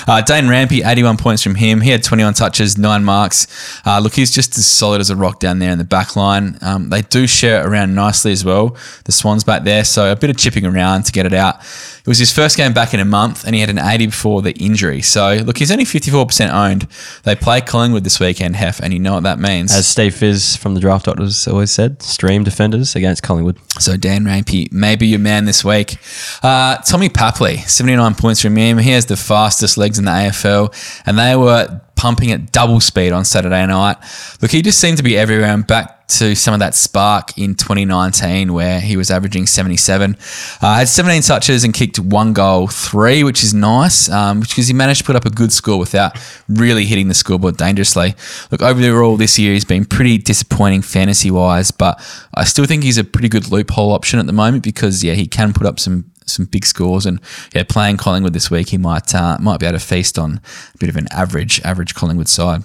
Uh, Dane Rampe, 81 points from him. He had 21 touches, nine marks. Uh, look, he's just as solid as a rock down there in the back line. Um, they do share it around nicely as well. The Swans back there, so a bit of chipping around to get it out. It was his first game back in a month, and he had an 80 before the injury. So, look, he's only 54% owned. They play Collingwood this weekend, Hef, and you know what that means. As Steve Fizz from the Draft Doctors always said, stream defenders against Collingwood. So Dan Rampe, maybe your man this week. Uh, Tommy Papley, 79 points from him. He has the fastest legs in the AFL, and they were pumping at double speed on Saturday night. Look, he just seemed to be everywhere and back to some of that spark in 2019 where he was averaging 77. Uh, had 17 touches and kicked one goal, three, which is nice um, because he managed to put up a good score without really hitting the scoreboard dangerously. Look, over the overall this year he's been pretty disappointing fantasy wise, but I still think he's a pretty good loophole option at the moment because, yeah, he can put up some some big scores. And yeah, playing Collingwood this week, he might uh, might be able to feast on a bit of an average average Collingwood side.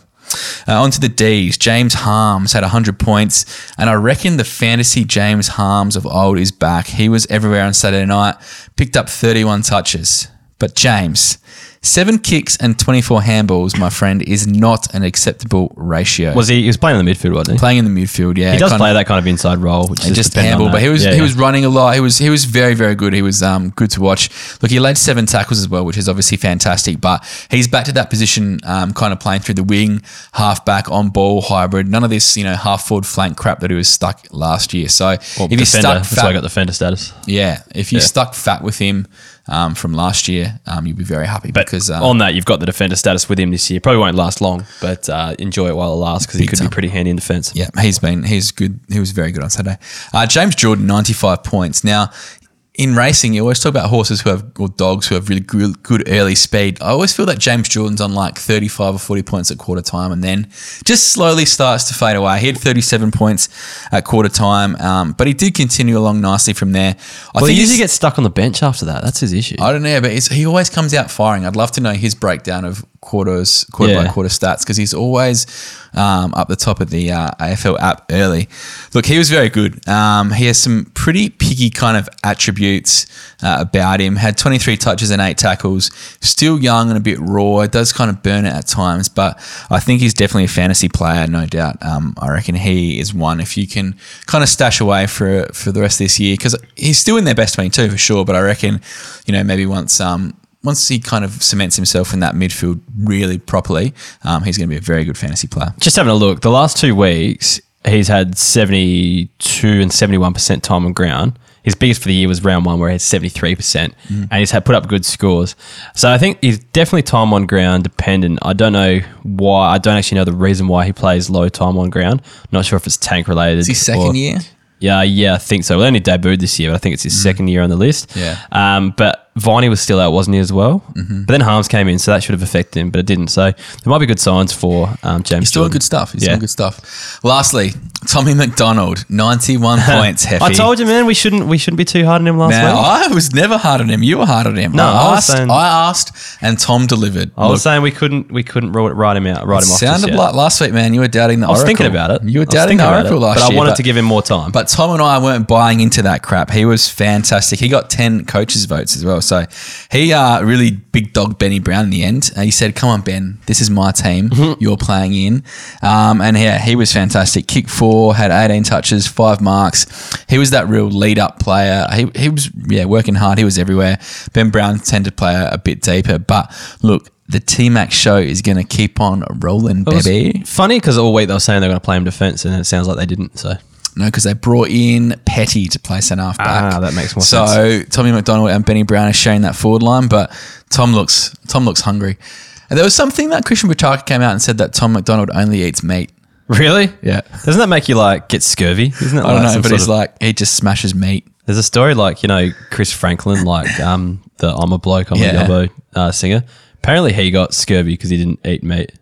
Uh, on to the D's. James Harmes had 100 points, and I reckon the fantasy James Harmes of old is back. He was everywhere on Saturday night, picked up 31 touches. But James, seven kicks and 24 handballs, my friend, is not an acceptable ratio. Was he? He was playing in the midfield, wasn't he? playing in the midfield? Yeah, he does play of- that kind of inside role, which is just handball. But he was Yeah, he yeah. was running a lot. He was he was very very good. He was um, good to watch. Look, he led seven tackles as well, which is obviously fantastic. But he's back to that position, um, kind of playing through the wing, half back, on ball, hybrid. None of this you know half forward flank crap that he was stuck last year. So Well, if you defender. stuck That's why I fat, got defender status. yeah, if you Yeah. stuck fat with him um, from last year, um, you'd be very happy But because um, on that, you've got the defender status with him this year. Probably won't last long, but uh, enjoy it while it lasts because he could time. be pretty handy in defence. Yeah, he's been he's good. He was very good on Saturday. Uh, James Jordan, ninety five points. Now, in racing, you always talk about horses who have or dogs who have really good, good early speed. I always feel that James Jordan's on like thirty five or forty points at quarter time, and then just slowly starts to fade away. He had thirty seven points at quarter time, um, but he did continue along nicely from there. I Well, he usually gets stuck on the bench after that. That's his issue. I don't know, but he always comes out firing. I'd love to know his breakdown of quarters, quarter by quarter stats because he's always um, up the top of the uh, AFL app early. Look, he was very good. Um, he has some pretty picky kind of attributes uh, about him. Had 23 touches and eight tackles. Still young and a bit raw. It does kind of burn it at times, but I think he's definitely a fantasy player, no doubt. Um, I reckon he is one if you can kind of stash away for for the rest of this year because he's still in their best 22 for sure. But I reckon, you know, maybe once um, once he kind of cements himself in that midfield really properly, um, he's going to be a very good fantasy player. Just having a look, the last two weeks, he's had 72 and 71% time on ground. His biggest for the year was round one, where he had 73%, and he's had put up good scores. So I think he's definitely time on ground dependent. I don't know why. I don't actually know the reason why he plays low time on ground. Not sure if it's tank related. Is he second or- year? Yeah, yeah, I think so. Well, only debuted this year, but I think it's his second year on the list. Mm. Yeah. Um, but Viney was still out, wasn't he, as well? Mm-hmm. But then Harmes came in, so that should have affected him, but it didn't. So there might be good signs for um, James. He's doing good stuff. He's Yeah. doing good stuff. Lastly, Tommy McDonald, 91 points, Heffy. I told you, man, we shouldn't we shouldn't be too hard on him last Now, week. I was never hard on him. You were hard on him. No, I I was asked, saying- I asked, and Tom delivered. I was Look, saying we couldn't we couldn't write him out, write him off. sounded like last week, man. You were doubting the I was Oracle. thinking about it. You were doubting the Oracle it, last but year. I wanted to give him more time. But Tom and I weren't buying into that crap. He was fantastic. He got 10 coaches' votes as well. So he uh, really big dog Benny Brown in the end. Uh, he said, Come on, Ben, this is my team. Mm-hmm. You're playing in. Um, and yeah, he was fantastic. Kick four, had 18 touches, five marks. He was that real lead up player. He, he was, yeah, working hard. He was everywhere. Ben Brown tended to play a, bit deeper. But look, the T Max show is going to keep on rolling, baby. funny because all week they were saying they're going to play him defense, and it sounds like they didn't. So No, because they brought in Petty to play centre half back. Ah, that makes more so sense. So Tommy McDonald and Benny Brown are sharing that forward line, but Tom looks Tom looks hungry. And there was something that Christian Petracca came out and said that Tom McDonald only eats meat. really, Yeah. doesn't that make you like get scurvy? Isn't it? I don't like know, but he's like he just smashes meat. There's a story like you know Chris Franklin, like um the I'm a bloke, I'm Yeah. a yobbo uh, singer. Apparently he got scurvy because he didn't eat meat.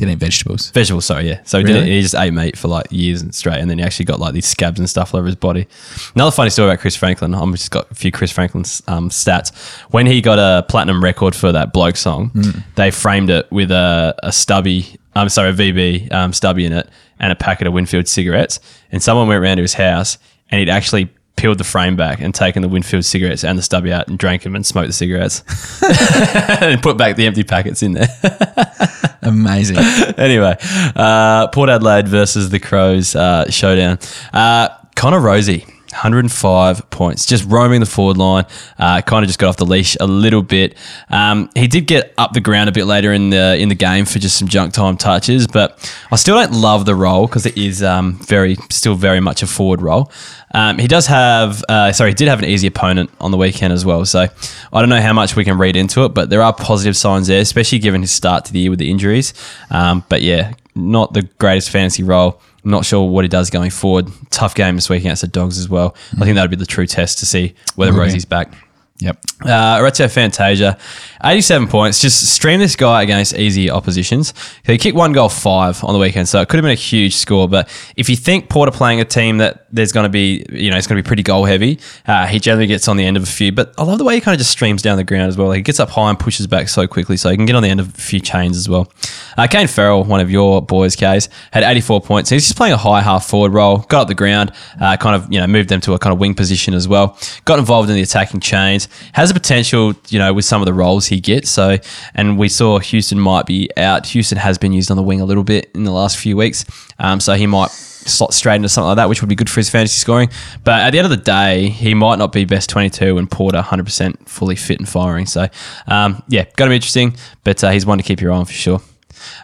Didn't eat vegetables. Vegetables, sorry, yeah. So he, didn't, he just ate meat for like years and straight, and then he actually got like these scabs and stuff all over his body. Another funny story about Chris Franklin. I've just got a few Chris Franklin um, stats. When he got a platinum record for that bloke song, they framed it with a, a stubby, I'm sorry, a VB um, stubby in it, and a packet of Winfield cigarettes. And someone went around to his house, and he'd actually peeled the frame back and taken the Winfield cigarettes and the stubby out and drank them and smoked the cigarettes and put back the empty packets in there. Amazing. anyway, uh, Port Adelaide versus the Crows uh, showdown. Uh, Connor Rozee. 105 points, just roaming the forward line. Uh, kind of just got off the leash a little bit. Um, he did get up the ground a bit later in the in the game for just some junk time touches, but I still don't love the role because it is um, very still very much a forward role. Um, he does have, uh, sorry, he did have an easy opponent on the weekend as well. So I don't know how much we can read into it, but there are positive signs there, especially given his start to the year with the injuries. Um, but yeah, not the greatest fantasy role. I'm not sure what he does going forward. Tough game this week against the Dogs as well. I think that'll be the true test to see whether Okay. Rozee's back. Yep. Uh, Fantasia, 87 points. Just stream this guy against easy oppositions. He kicked one goal five on the weekend, so it could have been a huge score. But if you think Porter playing a team that there's going to be, you know, it's going to be pretty goal heavy, uh, he generally gets on the end of a few. But I love the way he kind of just streams down the ground as well. Like he gets up high and pushes back so quickly, so he can get on the end of a few chains as well. Uh, Kane Farrell, one of your boys, Kays, had 84 points. He's just playing a high half forward role, got up the ground, uh, kind of, you know, moved them to a kind of wing position as well. Got involved in the attacking chains, has the potential, you know, with some of the roles he gets. So, and we saw Houston might be out. Houston has been used on the wing a little bit in the last few weeks. Um, so he might slot straight into something like that, which would be good for his fantasy scoring. But at the end of the day, he might not be best 22 and Porter 100% fully fit and firing. So, um, yeah, going to be interesting, but uh, he's one to keep your eye on for sure.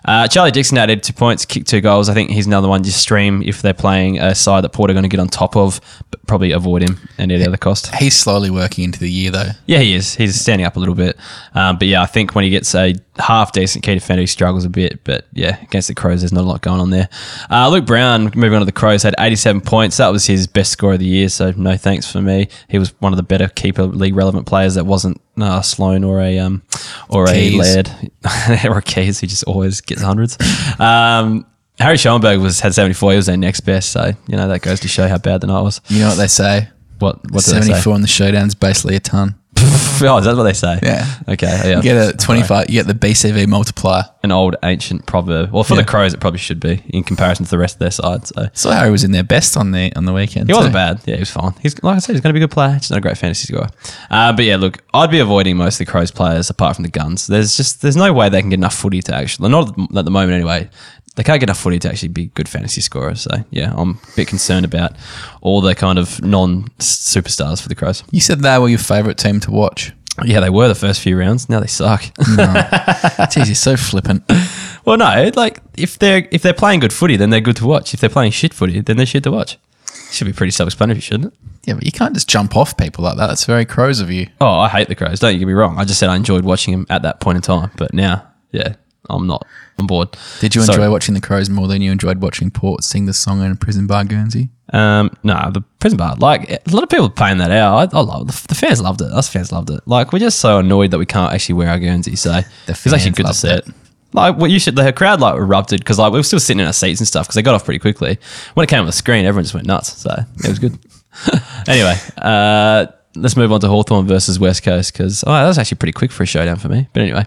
Uh, Charlie Dixon added two points, kicked two goals. I think he's another one just stream if they're playing a side that Porter going to get on top of, but probably avoid him at any other cost. He's slowly working into the year though. Yeah, he is. He's standing up a little bit. Um, but yeah, I think when he gets a half decent key defender, he struggles a bit. But yeah, against the Crows, there's not a lot going on there. Uh, Luke Brown, moving on to the Crows, had 87 points. That was his best score of the year. So no thanks for me. He was one of the better keeper league relevant players that wasn't uh, Sloan or a um, or Keays. a Laird or a Keays who just always gets hundreds. Um, Harry Schoenberg was had 74. He was their next best. So you know that goes to show how bad the night was. You know what they say? What what did they say? 74 on the showdown is basically a ton. oh, is that what they say? Yeah. Okay. Yeah. You get a 25, you get the BCV multiplier. an old ancient proverb. Well, for Yeah. the Crows, it probably should be in comparison to the rest of their side. So So Harry was in their best on the on the weekend. he wasn't bad. Yeah, he was fine. He's like I said, he's going to be a good player. He's not a great fantasy scorer. Uh, but yeah, look, I'd be avoiding most of the Crows players apart from the Guns. There's just there's no way they can get enough footy to actually not at the moment anyway. They can't get enough footy to actually be good fantasy scorers. So yeah, I'm a bit concerned about all the kind of non superstars for the Crows. You said they were your favourite team to watch. Yeah, they were the first few rounds. Now they suck. Jeez, you're so flippant. Well, no, like if they're if they're playing good footy, then they're good to watch. If they're playing shit footy, then they're shit to watch. Should be pretty self-explanatory, shouldn't it? Yeah, but you can't just jump off people like that. That's very crows of you. Oh, I hate the Crows. Don't you get me wrong. I just said I enjoyed watching them at that point in time, but now, yeah, I'm not on board. Did you Sorry. enjoy watching the crows more than you enjoyed watching Port sing the song in a prison bar Guernsey? Um, no, the prison bar. Like a lot of people paying that out. I, I love the, the fans loved it. Us fans loved it. Like we're just so annoyed that we can't actually wear our Guernsey. So it's actually good to see it. it. Like what you should. The crowd like erupted because like we were still sitting in our seats and stuff because they got off pretty quickly. When it came on the screen, everyone just went nuts. So it was good. anyway, uh, let's move on to Hawthorn versus West Coast because oh, that was actually pretty quick for a showdown for me. But anyway,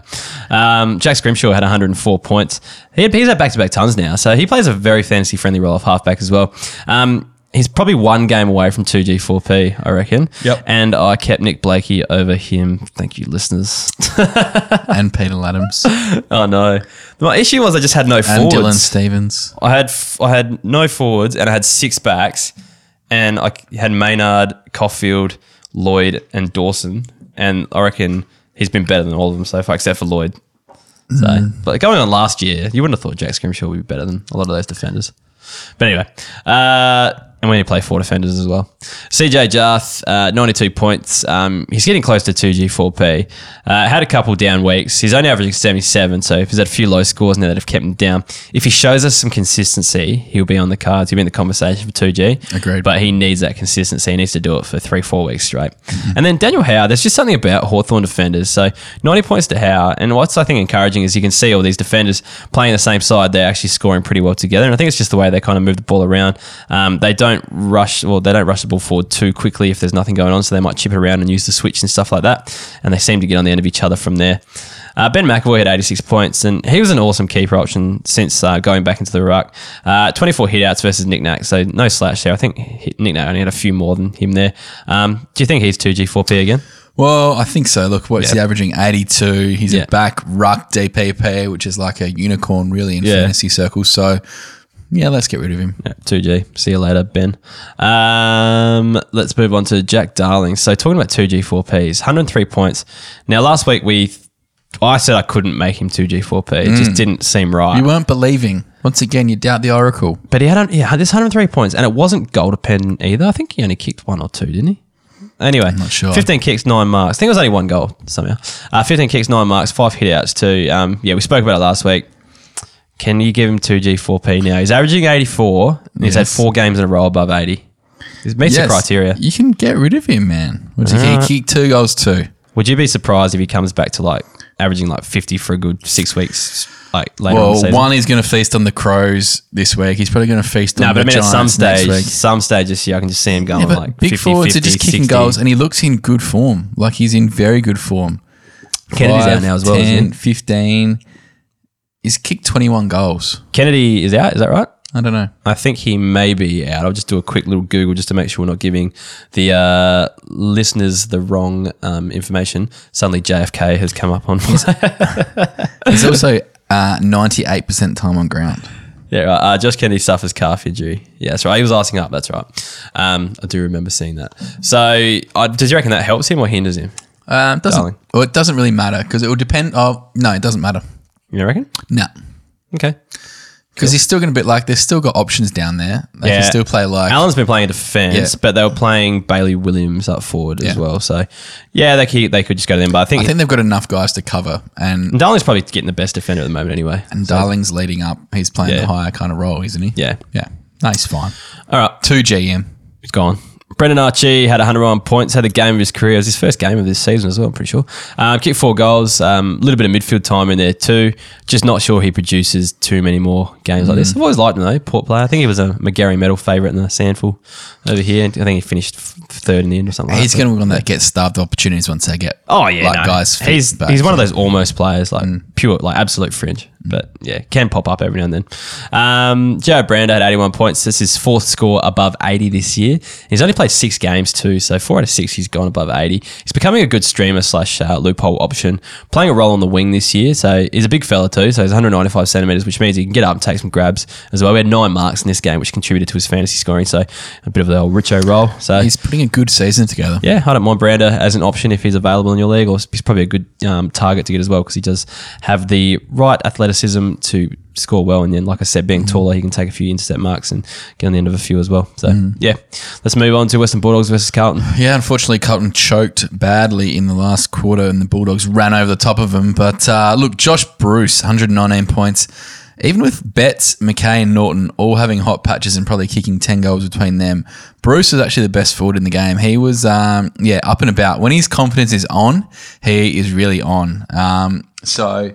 um, Jack Scrimshaw had 104 points. He had, he's had back to back tons now, so he plays a very fantasy friendly role of halfback as well. Um, he's probably one game away from 2G4P, I reckon. Yep. And I kept Nick Blakey over him. Thank you, listeners. and Peter Ladhams oh no, my issue was I just had no forwards. and. Dylan Stephens. I had f- I had no forwards and I had six backs, and I had Maynard, Caulfield, Lloyd, and Dawson, and I reckon he's been better than all of them so far, except for Lloyd. So, but going on last year, you wouldn't have thought Jack Scrimshaw would be better than a lot of those defenders. But anyway, uh, and when you play four defenders as well. CJ Jiath, uh, 92 points. Um, he's getting close to 2G4P. Uh, had a couple down weeks. He's only averaging 77, so if he's had a few low scores now that have kept him down, if he shows us some consistency, he'll be on the cards. He'll be in the conversation for 2G. Agreed. But he needs that consistency. He needs to do it for three, four weeks straight. And then Daniel Howe, there's just something about Hawthorn defenders. So 90 points to Howe. And what's I think encouraging is you can see all these defenders playing the same side. They're actually scoring pretty well together. And I think it's just the way they kind of move the ball around. Um, they don't rush, well, they don't rush the ball forward too quickly if there's nothing going on. So they might chip it around and use the switch and stuff like that. And they seem to get on the end of each other from there. Uh, ben McEvoy had 86 points, and he was an awesome keeper option since uh, going back into the ruck. Uh, 24 hitouts versus Nic Nat, so no slash there. I think he- Nic Nat only had a few more than him there. Um, do you think he's 2G4P again? Well, I think so. Look, what's he averaging? 82. He's Yeah. a back ruck DPP, which is like a unicorn really in Yeah. fantasy circles. So, yeah, let's get rid of him. Yeah, 2G. See you later, Ben. Um, let's move on to Jack Darling. So talking about 2G4Ps, 103 points. Now, last week we, I said I couldn't make him 2G4P. It just didn't seem right. You weren't believing. Once again, you doubt the oracle. But he had yeah, this 103 points, and it wasn't goal dependent either. I think he only kicked one or two, didn't he? Anyway, not sure. 15 kicks, nine marks. I think it was only one goal somehow. Uh, 15 kicks, nine marks, five hitouts too. Um, yeah, we spoke about it last week. Can you give him 2G, 4P now? He's averaging 84, and he's had Yes. four games in a row above 80. He meets Yes, the criteria. You can get rid of him, man. What's he, Uh, he kicked two goals too. Would you be surprised if he comes back to like averaging like 50 for a good six weeks, like later on in the Well, season? one he's going to feast on the Crows this week. He's probably going to feast on no, but I the mean, at some next stage, week. some stage this year, I can just see him going Yeah, but like big 50, forwards 50, are just kicking 60. goals, and he looks in good form. Like he's in very good form. Kennedy's out now as well, isn't 10, 15. He's kicked 21 goals. Kennedy is out, is that right? I don't know. I think he may be out. I'll just do a quick little Google just to make sure we're not giving the uh, listeners the wrong um, information. Suddenly, JFK has come up on. He's also uh, 98% time on ground. yeah, right. Uh, Josh Kennedy suffers calf injury. Yeah, that's right. He was icing up. That's right. Um, I do remember seeing that. So, uh, does you reckon that helps him or hinders him? Um, doesn't, Darling. well, it doesn't really matter because it will depend. Oh, no, it doesn't matter. You reckon? No. Okay. Because he's still going to be like, they've still got options down there. They Yeah. can still play like. Allen's been playing defense, Yeah. but they were playing Bailey Williams up forward as well. So, yeah, they could, they could just go to them. But I think, I think they've got enough guys to cover. And, Darling's probably getting the best defender at the moment anyway. and Darling's leading up. He's playing Yeah. the higher kind of role, isn't he? Yeah. Yeah. No, he's fine. All right. Two GM. He's gone. Brendan Archie had 101 points, had the game of his career. It was his first game of this season as well, I'm pretty sure. Um, kicked four goals, a um, little bit of midfield time in there too. Just not sure he produces too many more games like Mm. this. I've always liked him though, Port player. I think he was a Magarey medal favourite in the SANFL over here. I think he finished third in the end or something He's like going to that gets starved opportunities once they get. Oh yeah, like no. guys. He's he's one of those almost players, like pure, like absolute fringe. But yeah, can pop up every now and then. Um, Joe Brander had 81 points. This is his fourth score above 80 this year. He's only played six games too, so four out of six he's gone above 80. He's becoming a good streamer slash uh, loophole option, playing a role on the wing this year. So he's a big fella too. So he's 195 centimeters, which means he can get up and take some grabs as well. We had nine marks in this game, which contributed to his fantasy scoring. So a bit of the old Richo role. So He's putting a good season together. yeah, I don't mind Brander as an option if he's available in your league, or he's probably a good um, target to get as well because he does have the right athleticism to score well. And then, like I said, being taller, he can take a few intercept marks and get on the end of a few as well. So, yeah, let's move on to Western Bulldogs versus Carlton. Yeah, unfortunately, Carlton choked badly in the last quarter, and the Bulldogs ran over the top of them. But uh, look, Josh Bruce, 119 points. Even with Betts, McKay, and Norton all having hot patches and probably kicking 10 goals between them, Bruce was actually the best forward in the game. He was, um, yeah, up and about. When his confidence is on, he is really on. Um, so,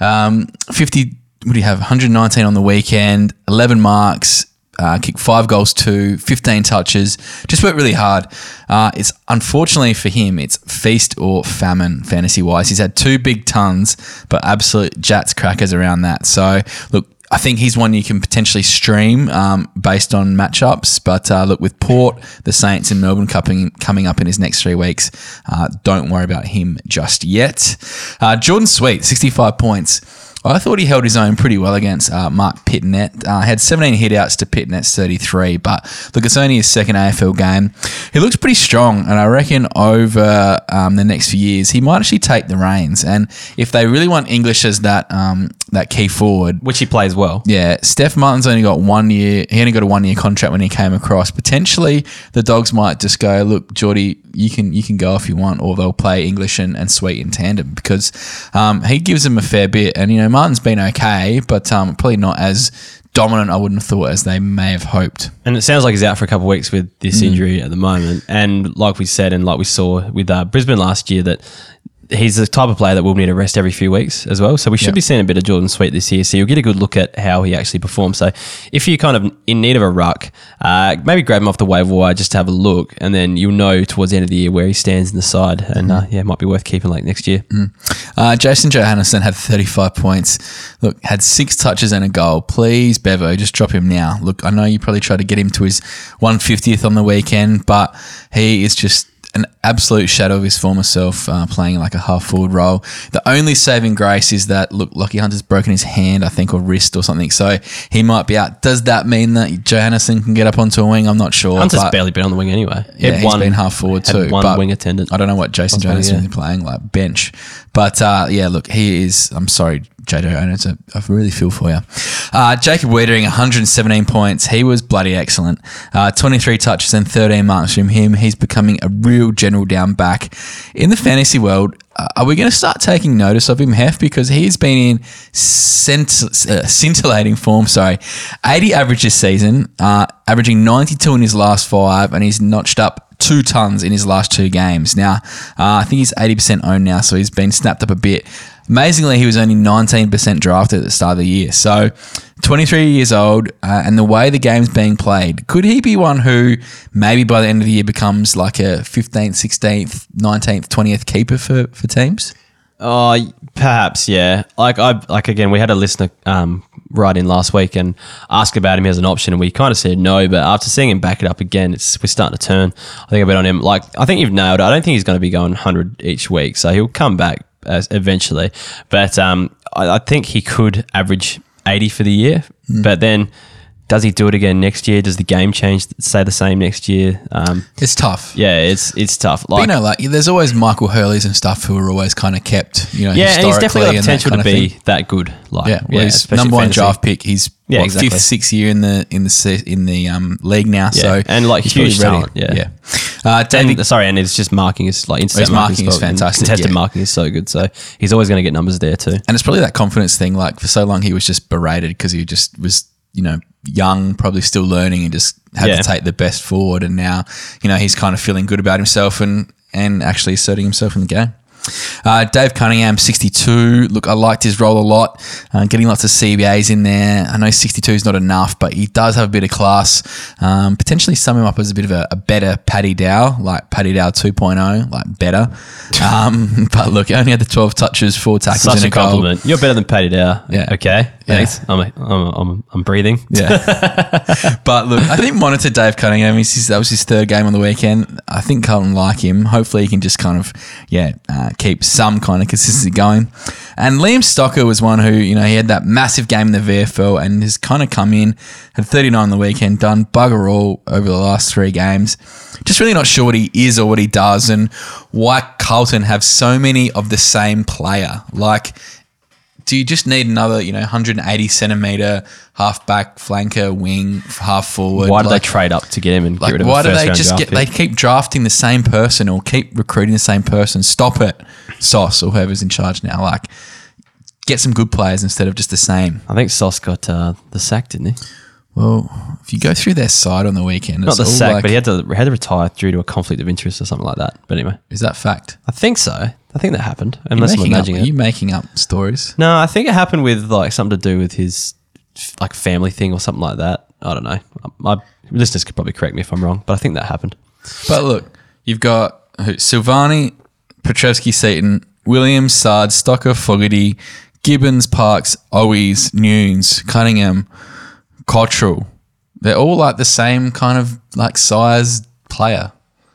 um, 50, what do you have? 119 on the weekend, 11 marks, uh, kicked five goals, two, 15 touches. Just worked really hard. Uh, it's unfortunately for him, it's feast or famine fantasy wise. He's had two big tons, but absolute jats crackers around that. So look. I think he's one you can potentially stream um, based on matchups. But uh, look, with Port, the Saints, and Melbourne coming coming up in his next three weeks, uh, don't worry about him just yet. Uh, Jordon Sweet, sixty five points. I thought he held his own pretty well against uh, Marc Pittonet. Uh, had 17 hitouts to Pittonet's 33, but look, it's only his second AFL game. He looks pretty strong, and I reckon over um, the next few years, he might actually take the reins. And if they really want English as that um, that key forward, Which he plays well. yeah, Steph Martin's only got one year. He only got a one year contract when he came across. Potentially, the dogs might just go, look, Geordie, you can you can go if you want, or they'll play English and, and Sweet in tandem because um, he gives them a fair bit. And you know, Martin's been okay, but um, probably not as dominant. I wouldn't have thought as they may have hoped. And it sounds like he's out for a couple of weeks with this injury at the moment. And like we said, and like we saw with uh, Brisbane last year, that he's the type of player that will need a rest every few weeks as well. So we should Yeah. be seeing a bit of Jordon Sweet this year. So you'll get a good look at how he actually performs. So if you're kind of in need of a ruck, uh, maybe grab him off the waiver wire just to have a look, and then you'll know towards the end of the year where he stands in the side. And uh, yeah, it might be worth keeping like next year. Uh, Jason Johannisen had 35 points. Look, had six touches and a goal. Please, Bevo, just drop him now. Look, I know you probably tried to get him to his 150th on the weekend, but he is just an absolute shadow of his former self, uh, playing like a half forward role. The only saving grace is that look, Lockie Hunter's broken his hand, I think, or wrist or something, so he might be out. Does that mean that Johannisen can get up onto a wing? I'm not sure. Hunter's barely been on the wing anyway. He yeah, he's been half forward too. one but wing attendant. I don't know what Jason Jonas yeah. is playing like bench, but uh, yeah, look, he is. I'm sorry, JJ Owners. I, I really feel for you. Uh, Jacob Weitering, 117 points. He was bloody excellent. Uh, 23 touches and 13 marks from him. He's becoming a real general down back in the fantasy world. uh, are we going to start taking notice of him, Hef? Because he's been in uh, scintillating form. Sorry, 80 average this season, uh, averaging 92 in his last five, and he's notched up two tons in his last two games. Now, uh, I think he's 80% owned now, so he's been snapped up a bit. Amazingly, he was only 19% drafted at the start of the year. So, 23 years old, uh, and the way the game's being played, could he be one who maybe by the end of the year becomes like a 15th, 16th, 19th, 20th keeper for, for teams? Oh, perhaps, yeah. Like I like again, we had a listener um, write in last week and ask about him as an option, and we kind of said no. But after seeing him back it up again, it's we're starting to turn. I think a bit on him. Like I think you've nailed it. I don't think he's going to be going 100 each week, so he'll come back as, eventually. But um, I, I think he could average 80 for the year. But then. Does he do it again next year? Does the game change? Stay the same next year? Um, It's tough. yeah, it's it's tough. But Like, you know, like there's always Michael Hurleys and stuff who are always kind of kept, you know, yeah, and he's definitely got historically the and that potential to be thing. that good. Like, Yeah, well, he's number one fantasy. draft pick. He's Yeah, what, exactly. fifth, sixth year in the in the in the um, league now. So and, like, he's huge talent, yeah. Uh, David, And, sorry, and it's just marking is like instant His marking is fantastic, Contested yeah. marking is so good, so he's always going to get numbers there too. and it's probably that confidence thing. Like for so long, he was just berated because he just was, you know, young, probably still learning, and just had Yeah. to take the best forward. And now, you know, he's kind of feeling good about himself and and actually asserting himself in the game. Uh, Dave Cunningham, 62. Look, I liked his role a lot, uh, getting lots of CBAs in there. I know 62 is not enough, but he does have a bit of class. Um, potentially sum him up as a bit of a, a better Paddy Dow, like Paddy Dow 2.0, like better. Um, but look, he only had the 12 touches, four tackles, Such a a goal. compliment. You're better than Paddy Dow. Yeah. Okay. Yeah. Thanks. I'm, I'm, I'm, I'm breathing. Yeah. but look, I think monitor Dave Cunningham. He's, that was his third game on the weekend. I think Carlton like him. Hopefully, he can just kind of, yeah, uh, keep some kind of consistency going. And Liam Stocker was one who, you know, he had that massive game in the VFL and has kind of come in, had 39 on the weekend, done bugger all over the last three games. Just really not sure what he is or what he does and why Carlton have so many of the same player. Like, do you just need another, you know, 180 centimeter half back, flanker, wing, half forward? Why do like, they trade up to get him and Like, get rid of why a do first they round just draft get? pick? They keep drafting the same person or keep recruiting the same person. Stop it, Sauce or whoever's in charge now. Like, get some good players instead of just the same. I think Sauce got uh, the sack, didn't he? Well, if you go through their side on the weekend, it's Not it's the all sack, like- but he had to had to retire due to a conflict of interest or something like that. But anyway, is that fact? I think so. I think that happened, unless I'm making up, imagining are it. you making up stories? No, I think it happened with like something to do with his like family thing or something like that. I don't know. My listeners could probably correct me if I'm wrong, but I think that happened. But look, you've got who, Silvagni, Petrevski, Seton, Williams, Saad, Stocker, Fogarty, Gibbons, Parks, Owies, Newnes, Cunningham, Cottrell. They're all like the same kind of like size player.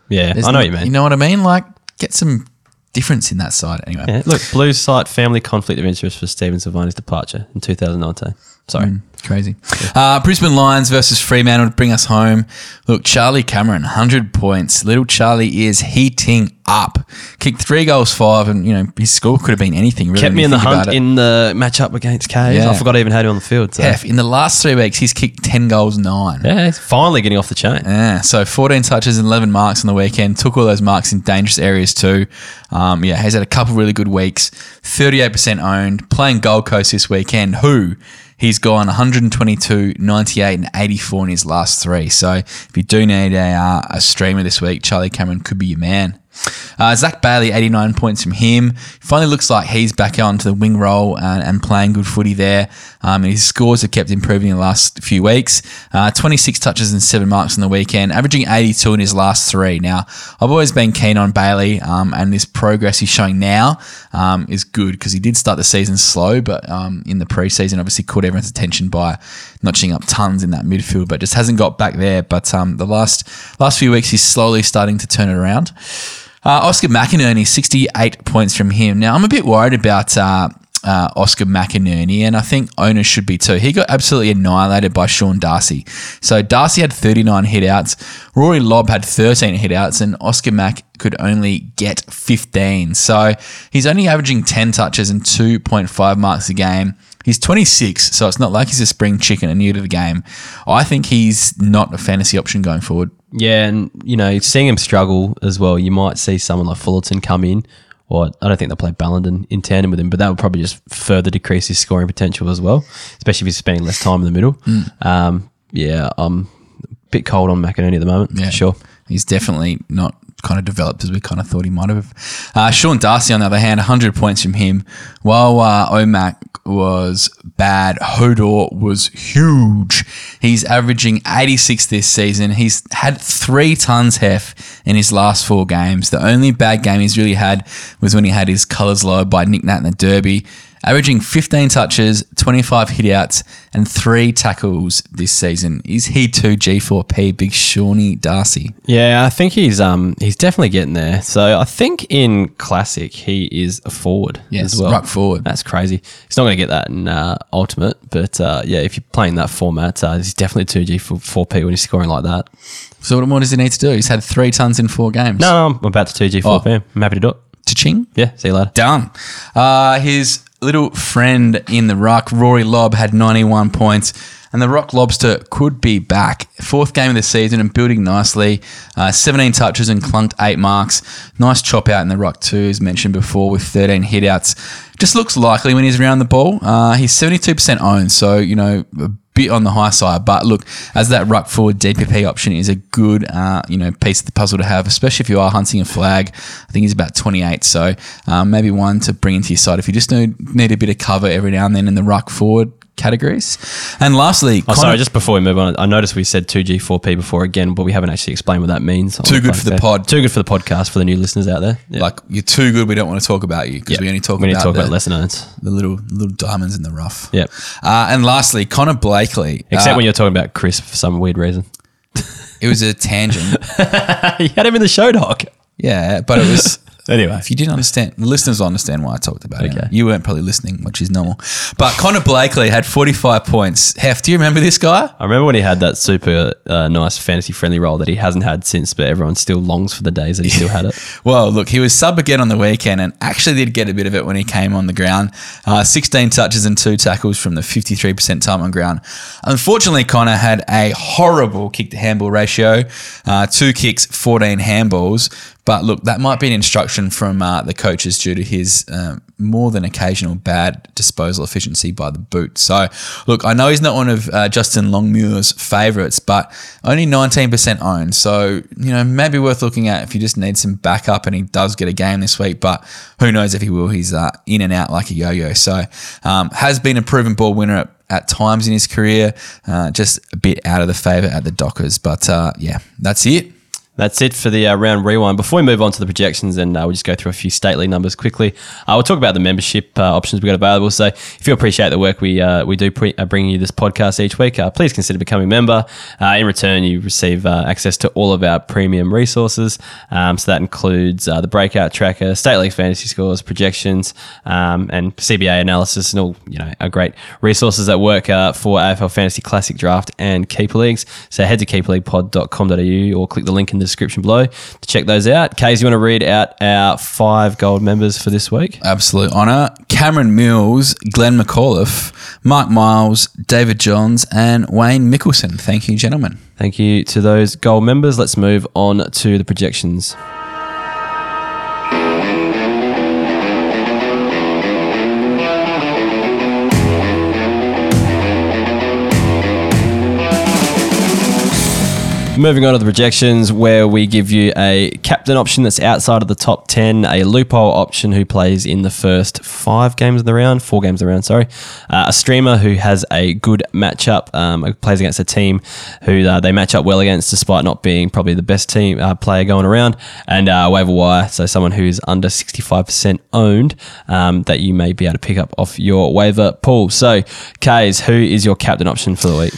Yeah, There's I know no- what you mean. You know what I mean? Like, get some difference in that side anyway. Yeah, look, Blues cite family conflict of interest for Stephen Silvagni's departure in 2019. Sorry. Mm. Crazy. Uh, Brisbane Lions versus Fremantle would bring us home. Look, Charlie Cameron, 100 points. Little Charlie is heating up. Kicked three goals, five, and, you know, his score could have been anything, really. Kept me in the hunt in the matchup against Caves. Yeah. I forgot I even had him on the field. So. In the last three weeks, he's kicked 10 goals, nine. Yeah, he's finally getting off the chain. Yeah, so 14 touches and 11 marks on the weekend. Took all those marks in dangerous areas too. Um, yeah, he's had a couple really good weeks. 38% owned. Playing Gold Coast this weekend. Who? He's gone 122, 98, and 84 in his last three. So if you do need a, uh, a streamer this week, Charlie Cameron could be your man. Uh, Zach Bailey, 89 points from him. Finally looks like he's back onto the wing role and, and playing good footy there. Um, his scores have kept improving in the last few weeks. Uh, 26 touches and seven marks on the weekend, averaging 82 in his last three. Now, I've always been keen on Bailey, um, and this progress he's showing now um, is good because he did start the season slow, but um, in the preseason, obviously caught everyone's attention by notching up tons in that midfield, but just hasn't got back there. But um, the last last few weeks, he's slowly starting to turn it around. Uh, Oscar McInerney, 68 points from him. Now, I'm a bit worried about uh, uh, Oscar McInerney, and I think owners should be too. He got absolutely annihilated by Sean Darcy. So, Darcy had 39 hitouts, Rory Lobb had 13 hitouts, and Oscar Mack could only get 15. So, he's only averaging 10 touches and 2.5 marks a game. He's 26, so it's not like he's a spring chicken and new to the game. I think he's not a fantasy option going forward. Yeah, and you know, seeing him struggle as well, you might see someone like Fullarton come in or I don't think they'll play Ballenden in tandem with him, but that would probably just further decrease his scoring potential as well, especially if he's spending less time in the middle. Mm. Um, yeah, I'm a bit cold on McInerney at the moment. Yeah. sure. He's definitely not kind of developed as we kind of thought he might have. Uh, Sean Darcy, on the other hand, 100 points from him. While uh, Omac was bad, Hodor was huge. He's averaging 86 this season. He's had three tons hef in his last four games. The only bad game he's really had was when he had his colours lowered by Nic Nat in the Derby averaging 15 touches, 25 hitouts, and three tackles this season. Is he too G4P, Big Shawnee Darcy? Yeah, I think he's um he's definitely getting there. So I think in classic he is a forward Yes, as well. ruck forward. That's crazy. He's not going to get that in uh, ultimate, but uh, yeah, if you're playing that format, uh, he's definitely two G4P when he's scoring like that. So what more does he need to do? He's had three tons in four games. No, no I'm about to two G four P. I'm happy to do it. Cha-ching. Yeah, see you later. Done. Uh, his little friend in the ruck, Rory Lobb, had 91 points. And the Rock Lobster could be back. Fourth game of the season and building nicely. Uh, 17 touches and clunked eight marks. Nice chop out in the Rock, too, as mentioned before, with 13 hitouts. Just looks likely when he's around the ball. Uh, he's 72% owned, so, you know, bit on the high side. But look, as that ruck forward DPP option is a good, uh, you know, piece of the puzzle to have, especially if you are hunting a flag. I think he's about 28, so um, maybe one to bring into your side if you just need, need a bit of cover every now and then in the ruck forward categories. And lastly, Oh, Connor- sorry, just before we move on, I noticed we said 2G, 4P before again, but we haven't actually explained what that means. Too good for the pod. Too good for the podcast for the new listeners out there. Yeah. like you're too good. We don't want to talk about you because Yeah. we only talk we need about, to talk the, about lesser knowns. the little little diamonds in the rough. Yep. Uh, and lastly, Connor Blakely. Except uh, when you're talking about Chris for some weird reason. it was a tangent. you had him in the show doc. yeah, but it was. Anyway. If you didn't understand, the listeners will understand why I talked about it. Okay. You weren't probably listening, which is normal. But Connor Blakely had 45 points. Hef, do you remember this guy? I remember when he had that super uh, nice fantasy friendly role that he hasn't had since, but everyone still longs for the days that he still had it. Well, look, he was sub again on the weekend and actually did get a bit of it when he came on the ground. Uh, 16 touches and two tackles from the 53% time on ground. Unfortunately, Connor had a horrible kick to handball ratio uh, two kicks, 14 handballs. But look, that might be an instruction from uh, the coaches due to his um, more than occasional bad disposal efficiency by the boot. So, look, I know he's not one of uh, Justin Longmuir's favourites, but only 19% owned. So, you know, maybe worth looking at if you just need some backup and he does get a game this week, but who knows if he will. He's uh, in and out like a yo yo. So, um, has been a proven ball winner at at times in his career, uh, just a bit out of the favour at the Dockers. But uh, yeah, that's it. That's it for the uh, round rewind. Before we move on to the projections, and uh, we'll just go through a few stately numbers quickly. Uh, we'll talk about the membership uh, options we've got available. So, if you appreciate the work we uh, we do pre- uh, bring you this podcast each week, please consider becoming a member. In return, you receive access to all of our premium resources. Um, so that includes the breakout tracker, state league fantasy scores, projections, um, and CBA analysis, and all you know, are great resources that work for AFL Fantasy Classic Draft and Keeper Leagues. So head to keeperleaguepod.com.au or click the link in the description below to check those out. Kays, you want to read out our five gold members for this week? Absolute honour. Cameron Mills, Glenn McAuliffe, Mark Miles, David Johns, and Wayne Mickelson. Thank you, gentlemen. Thank you to those gold members. Let's move on to the projections. Moving on to the projections, where we give you a captain option that's outside of the top 10, a loophole option who plays in the first five games of the round, four games of the round, sorry, uh, a streamer who has a good matchup, um, plays against a team who uh, they match up well against despite not being probably the best team uh, player going around, and uh, waiver wire, so someone who's under 65% owned um, that you may be able to pick up off your waiver pool. So, Kays, who is your captain option for the week?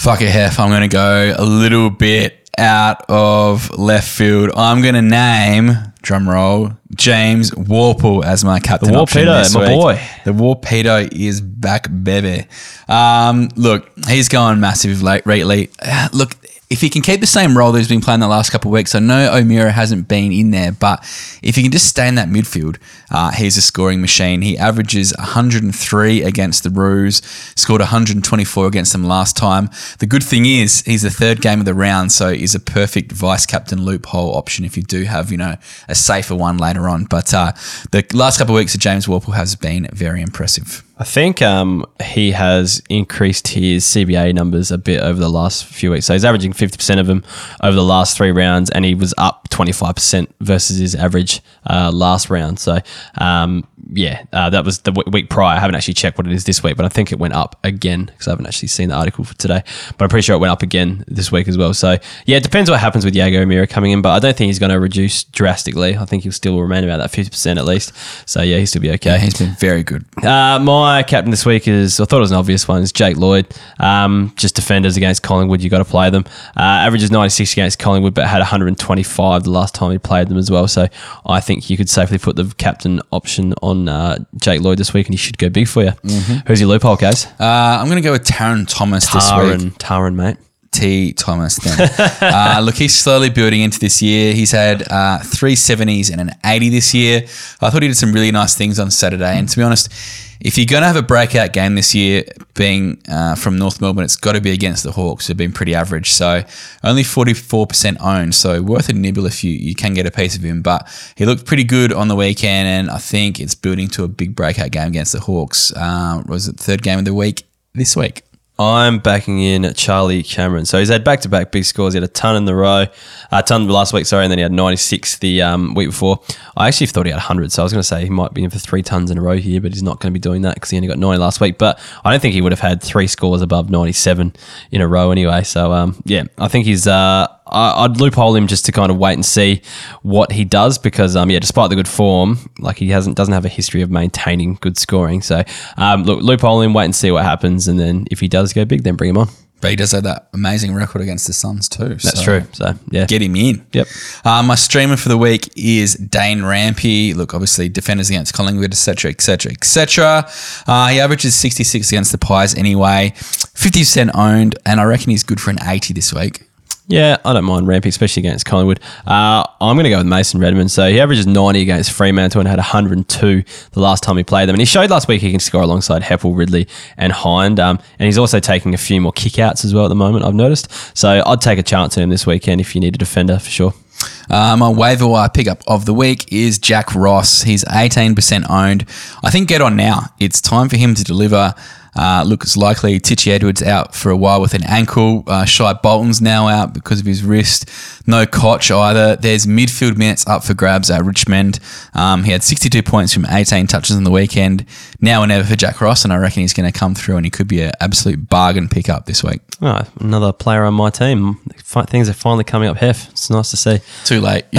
Fuck it, Hef. I'm going to go a little bit out of left field. I'm going to name, drum roll, James Worpel as my captain The Warpedo, my week. boy. The Warpedo is back, baby. Um, look, he's going massive late, lately. Look, if he can keep the same role that he's been playing the last couple of weeks, I know O'Meara hasn't been in there, but if he can just stay in that midfield, uh, he's a scoring machine. He averages 103 against the Roos, scored 124 against them last time. The good thing is he's the third game of the round, so he's a perfect vice captain loophole option if you do have you know a safer one later on. But uh, the last couple of weeks of James Worpel has been very impressive. I think um, he has increased his CBA numbers a bit over the last few weeks. So he's averaging 50% of them over the last three rounds, and he was up 25% versus his average uh, last round. So, um, yeah, uh, that was the w- week prior. I haven't actually checked what it is this week, but I think it went up again because I haven't actually seen the article for today. But I'm pretty sure it went up again this week as well. So, yeah, it depends what happens with Jaeger O'Meara coming in, but I don't think he's going to reduce drastically. I think he'll still remain about that 50% at least. So, yeah, he'll still be okay. Yeah, he's been very good. Uh, my captain this week is, I thought it was an obvious one, is Jake Lloyd. Um, just defenders against Collingwood, you got to play them. Uh, averages 96 against Collingwood, but had 125 the last time he played them as well. So I think you could safely put the captain option on uh, Jake Lloyd this week, and he should go big for you. Who's your loophole, guys? Uh, I'm going to go with Tarryn Thomas this week. Tarryn, mate. T. Thomas then. uh, look, he's slowly building into this year. He's had uh, three 70s and an 80 this year. I thought he did some really nice things on Saturday. And to be honest, if you're going to have a breakout game this year, being uh, from North Melbourne, it's got to be against the Hawks, who've been pretty average. So only 44% owned. So worth a nibble if you, you can get a piece of him. But he looked pretty good on the weekend. And I think it's building to a big breakout game against the Hawks. Uh, was it third game of the week this week? I'm backing in Charlie Cameron. So he's had back to back big scores. He had a ton in the row, a ton last week, sorry, and then he had 96 the um, week before. I actually thought he had 100, so I was going to say he might be in for three tons in a row here, but he's not going to be doing that because he only got 90 last week. But I don't think he would have had three scores above 97 in a row anyway. So um, yeah, I think he's. Uh, I- I'd loophole him just to kind of wait and see what he does because um yeah despite the good form like he hasn't doesn't have a history of maintaining good scoring so um look loophole him wait and see what happens and then if he does go big then bring him on But he does have that amazing record against the Suns too. that's true so yeah Get him in. Yep. Uh, my streamer for the week is Dane Rampe. Look, obviously defenders against Collingwood, etc., etc., etc. He averages 66 against the Pies anyway, 50% owned, and I reckon he's good for an 80 this week. Yeah, I don't mind ramping, especially against Collingwood. Uh, I'm going to go with Mason Redman. So he averages 90 against Fremantle and had 102 the last time he played them. And he showed last week he can score alongside Heppell, Ridley, and Hind. Um, and he's also taking a few more kickouts as well at the moment, I've noticed. So I'd take a chance on him this weekend if you need a defender for sure. Uh, my waiver wire pickup of the week is Jack Ross. He's 18% owned. I think get on now. It's time for him to deliver. Uh, look, it's likely Titchy Edwards out for a while with an ankle. Uh, Shai Bolton's now out because of his wrist. No Cotch either. There's midfield minutes up for grabs at Richmond. Um, he had 62 points from 18 touches on the weekend. Now or never for Jack Ross, and I reckon he's going to come through and he could be an absolute bargain pickup this week. Oh, another player on my team. Things are finally coming up, Hef. It's nice to see. Too late.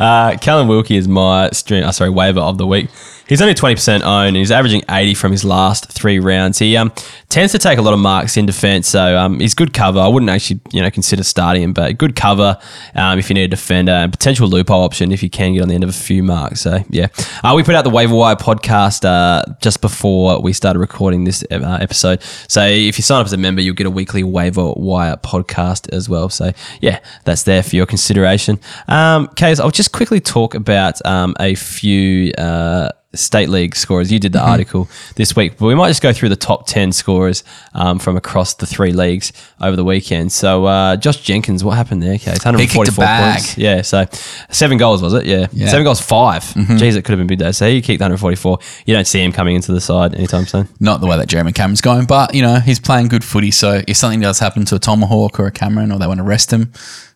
Uh, Callum Wilkie is my stream, uh, sorry, waiver of the week. He's only 20% owned and he's averaging 80 from his last three rounds. He um, tends to take a lot of marks in defence, so um, he's good cover. I wouldn't actually you know consider starting him, but good cover um, if you need a defender and potential loophole option if you can get on the end of a few marks. So, yeah. Uh, we put out the Waiver Wire podcast uh, just before we started recording this uh, episode. So, if you sign up as a member, you'll get a weekly Waiver Wire podcast as well. So, yeah, that's there for your consideration. Um, Case, I'll just quickly talk about um, a few. Uh, State League scorers. You did the article this week, but we might just go through the top 10 scorers um, from across the three leagues over the weekend. So, uh, Josh Jenkins, what happened there, Case? 144 bag. points. Yeah, so seven goals, was it? Yeah. Yeah. Seven goals, 5 Jeez, it could have been big day. So, he kicked 144. You don't see him coming into the side anytime soon. Not the way that Jeremy Cameron's going, but you know he's playing good footy. So if something does happen to a Tomahawk or a Cameron, or they want to rest him,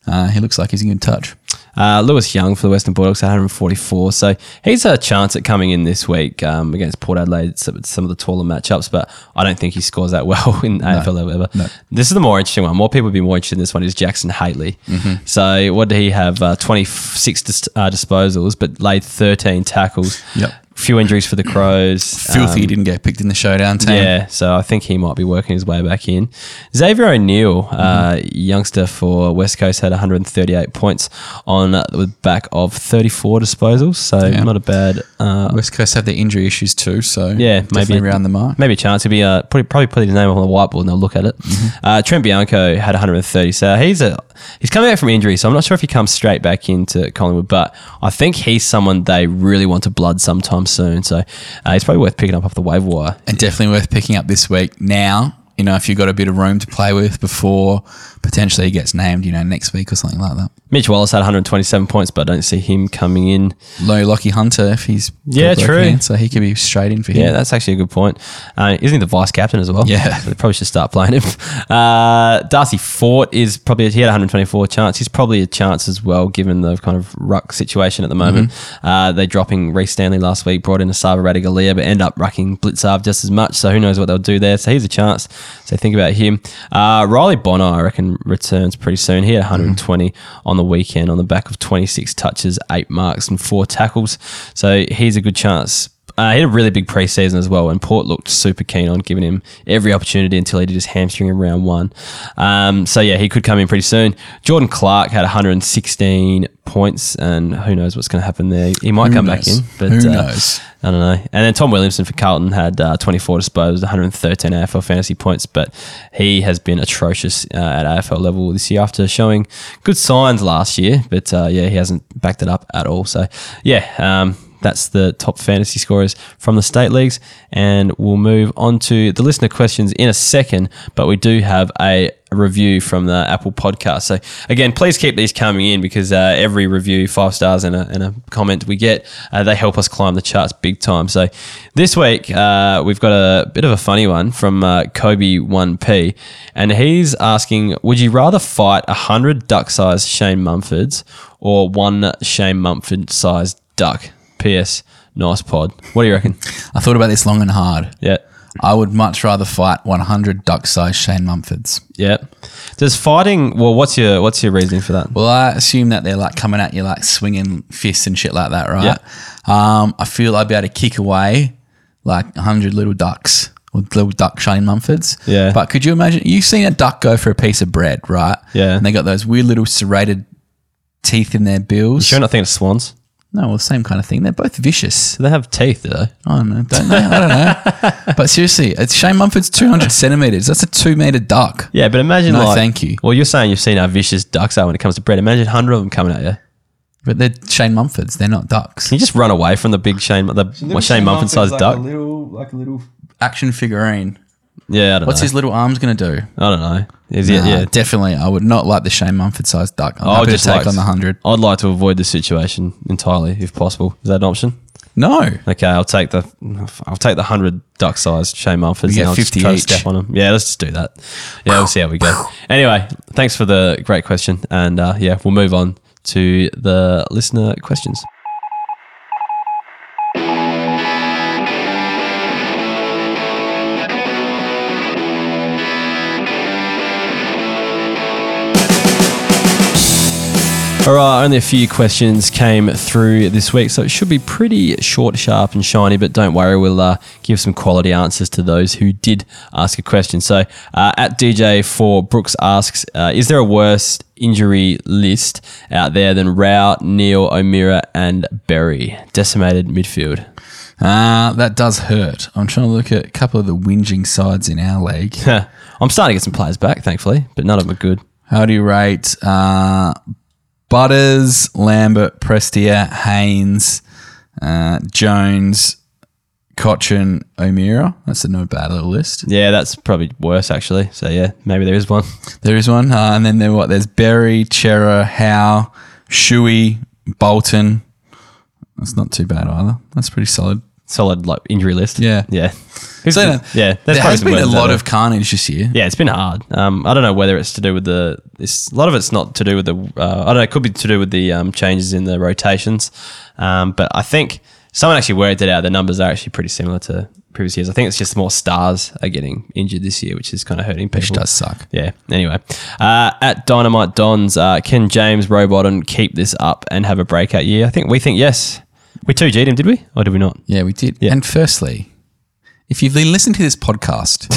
uh, he looks like he's in good touch. Uh, Lewis Young for the Western Bulldogs, 144. So he's a chance at coming in this week um, against Port Adelaide, some some of the taller matchups, but I don't think he scores that well in AFL level ever. no. This is the more interesting one. More people would be more interested in this one is Jackson Hately. Mm-hmm. So what did he have? Uh, 26 dis- uh, disposals, but laid 13 tackles. Yep. Few injuries for the Crows. Filthy Um, didn't get picked in the showdown team. yeah, so I think he might be working his way back in. Xavier O'Neill, uh, youngster for West Coast, had 138 points on the back of 34 disposals, so Yeah. not a bad. Uh, West Coast have their injury issues too, so yeah, maybe around the mark. Maybe a chance. He'll be uh, put, probably put his name on the whiteboard and they'll look at it. Uh, Trent Bianco had 130, so he's a he's coming back from injury, so I'm not sure if he comes straight back into Collingwood, but I think he's someone they really want to blood sometime soon. So uh, he's probably worth picking up off the waiver wire. and definitely worth picking up this week. Now, you know, if you've got a bit of room to play with before potentially he gets named, you know, next week or something like that. Mitch Wallace had 127 points, but I don't see him coming in. Low Lockie Hunter, if he's Yeah, true. so he could be straight in for him. Yeah, that's actually a good point. Uh, isn't he the vice captain as well? Yeah. they probably should start playing him. Uh, Darcy Fort is probably he had 124 chance. He's probably a chance as well, given the kind of ruck situation at the moment. Uh, they dropping Rhys Stanley last week, brought in Esava Ratugolea, but end up rucking Blicavs just as much. So who knows what they'll do there? So he's a chance. So think about him. Uh, Riley Bonner, I reckon, returns pretty soon. He had 120 on the weekend on the back of 26 touches, eight marks, and four tackles. So he's a good chance. Uh, he had a really big preseason as well, and Port looked super keen on giving him every opportunity until he did his hamstring in round one. Um, so yeah, he could come in pretty soon. Jordan Clark had 116 points, and who knows what's going to happen there? He might Who come back in, but Who uh, knows? I don't know. And then Tom Williamson for Carlton had uh, 24 disposed, 113 AFL fantasy points, but he has been atrocious uh, at AFL level this year after showing good signs last year. But uh, yeah, he hasn't backed it up at all. So yeah, um, that's the top fantasy scorers from the state leagues. And we'll move on to the listener questions in a second, but we do have a review from the Apple podcast. So again, please keep these coming in because uh, every review, five stars and a, and a comment we get, uh, they help us climb the charts big time. So this week uh, we've got a bit of a funny one from uh, Kobe1P, and he's asking, would you rather fight a hundred duck-sized Shane Mumfords or one Shane Mumford-sized duck? P.S. Nice pod. What do you reckon? I thought about this long and hard. Yeah. I would much rather fight 100 duck-sized Shane Mumfords. Yeah. Does fighting? Well, what's your what's your reasoning for that? Well, I assume that they're like coming at you like swinging fists and shit like that, right? Yeah. Um, I feel I'd be able to kick away like 100 little ducks or little duck Shane Mumfords. Yeah. But could you imagine? You've seen a duck go for a piece of bread, right? Yeah. And they got those weird little serrated teeth in their bills. Sure, not thinking of swans. No, well, same kind of thing. They're both vicious. Do they have teeth though? I don't know. Don't know. I don't know. but seriously, it's Shane Mumford's 200 centimeters. That's a two meter duck. Yeah, but imagine No, like. thank you. Well, you're saying you've seen how vicious ducks are when it comes to bread. Imagine hundred of them coming at you. But they're Shane Mumfords. They're not ducks. Can you just run away from the big Shane, the what, Shane Mumford sized duck? little, like a little action figurine. Yeah, I don't What's know. his little arms going to do? I don't know. Is it? Nah, Yeah. definitely. I would not like the Shane Mumford sized duck. I'm I happy would to just take like on the 100. I'd like to avoid the situation entirely, if possible. Is that an option? No. Okay, I'll take the I'll take the hundred duck sized Shane Mumfords. We get and I'll just 50 try to each. step on them. Yeah, let's just do that. Yeah, we'll see how we go. Anyway, thanks for the great question, and uh, yeah, we'll move on to the listener questions. All right, only a few questions came through this week, so it should be pretty short, sharp, and shiny. But don't worry, we'll uh, give some quality answers to those who did ask a question. So, uh, at DJ for Brooks asks, uh, is there a worse injury list out there than Rao, Neale, O'Meara, and Berry? Decimated midfield. Uh, that does hurt. I'm trying to look at a couple of the whinging sides in our league. I'm starting to get some players back, thankfully, but none of them are good. How do you rate uh, Butters, Lambert, Prestia, Haynes, uh, Jones, Cotchin, O'Meara? That's a no bad little list. Yeah, that's probably worse actually. So yeah, maybe there is one. There is one. Uh, and then there what? There's Berry, Chera, Howe, Shuey, Bolton. That's not too bad either. That's pretty solid. Solid like injury list. Yeah. yeah, Who's So, yeah. there has been a lot of carnage this year. Yeah, it's been hard. Um, I don't know whether it's to do with the. It's, a lot of it's not to do with the. Uh, I don't know. It could be to do with the um, changes in the rotations. Um, but I think someone actually worked it out. The numbers are actually pretty similar to previous years. I think it's just more stars are getting injured this year, which is kind of hurting people. Which does suck. Yeah. Anyway, uh, at Dynamite Dons, uh, can James Rowbottom keep this up and have a breakout year? I think we think yes. We 2G'd him, did we? Or did we not? Yeah, we did. Yeah. And firstly, if you've been listening to this podcast,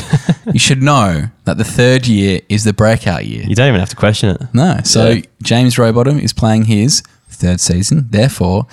you should know that the third year is the breakout year. You don't even have to question it. No. So Yeah. James Rowbottom is playing his third season. Therefore,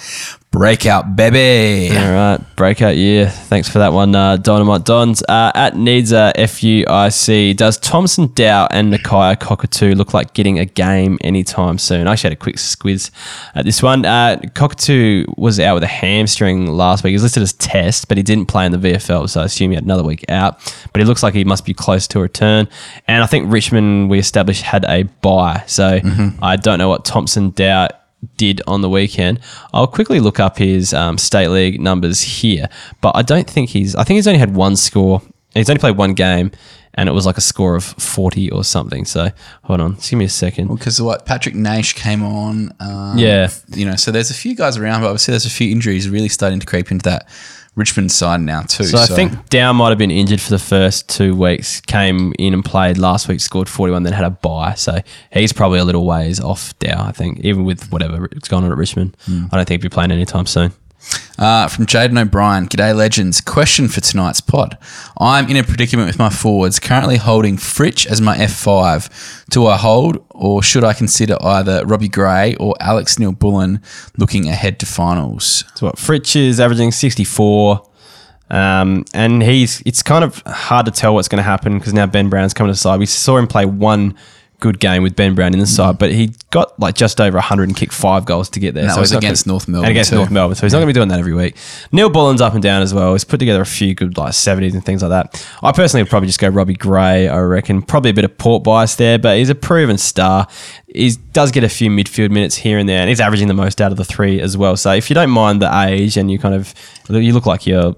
breakout baby. All right, breakout year. Thanks for that one, uh, Dynamite Dons. Uh, at needs a FUIC, does Thompson Dow and Nakia Cockatoo look like getting a game anytime soon? I actually had a quick squiz at this one. Uh, Cockatoo was out with a hamstring last week. He was listed as test, but he didn't play in the VFL, so I assume he had another week out. But he looks like he must be close to a return. And I think Richmond, we established, had a buy. so I don't know what Thompson Dow did on the weekend. I'll quickly look up his um, state league numbers here, but I don't think he's. I think he's only had one score. He's only played one game, and it was like a score of forty or something. So hold on, just give me a second. Because what Patrick Naish came on, um, Yeah. you know, so there's a few guys around, but obviously there's a few injuries really starting to creep into that Richmond side now too. So, I think Dow might have been injured for the first two weeks. Came in and played last week, scored forty-one, then had a bye. So he's probably a little ways off Dow. I think even with whatever it's going on at Richmond, hmm. I don't think he'll be playing anytime soon. Uh, from Jaden O'Brien, G'day Legends. Question for tonight's pod. I'm in a predicament with my forwards, currently holding Fritsch as my F5. Do I hold or should I consider either Robbie Gray or Alex Neal-Bullen looking ahead to finals? So what Fritsch is averaging 64. Um, and he's it's kind of hard to tell what's going to happen because now Ben Brown's coming to the side. We saw him play one good game with Ben Brown in the side, mm. but he got like just over 100 and kicked five goals to get there. And that So was against gonna- North Melbourne against too. North Melbourne. So he's not going to be doing that every week. Neal-Bullen's up and down as well. He's put together a few good like 70s and things like that. I personally would probably just go Robbie Gray, I reckon. Probably a bit of port bias there, but he's a proven star. He does get a few midfield minutes here and there, and he's averaging the most out of the three as well. So if you don't mind the age and you kind of, you look like you're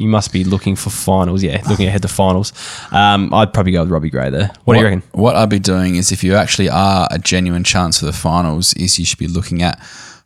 you must be looking for finals. Yeah, looking ahead to finals. Um, I'd probably go with Robbie Gray there. What, do you reckon? What I'd be doing is if you actually are a genuine chance for the finals, is you should be looking at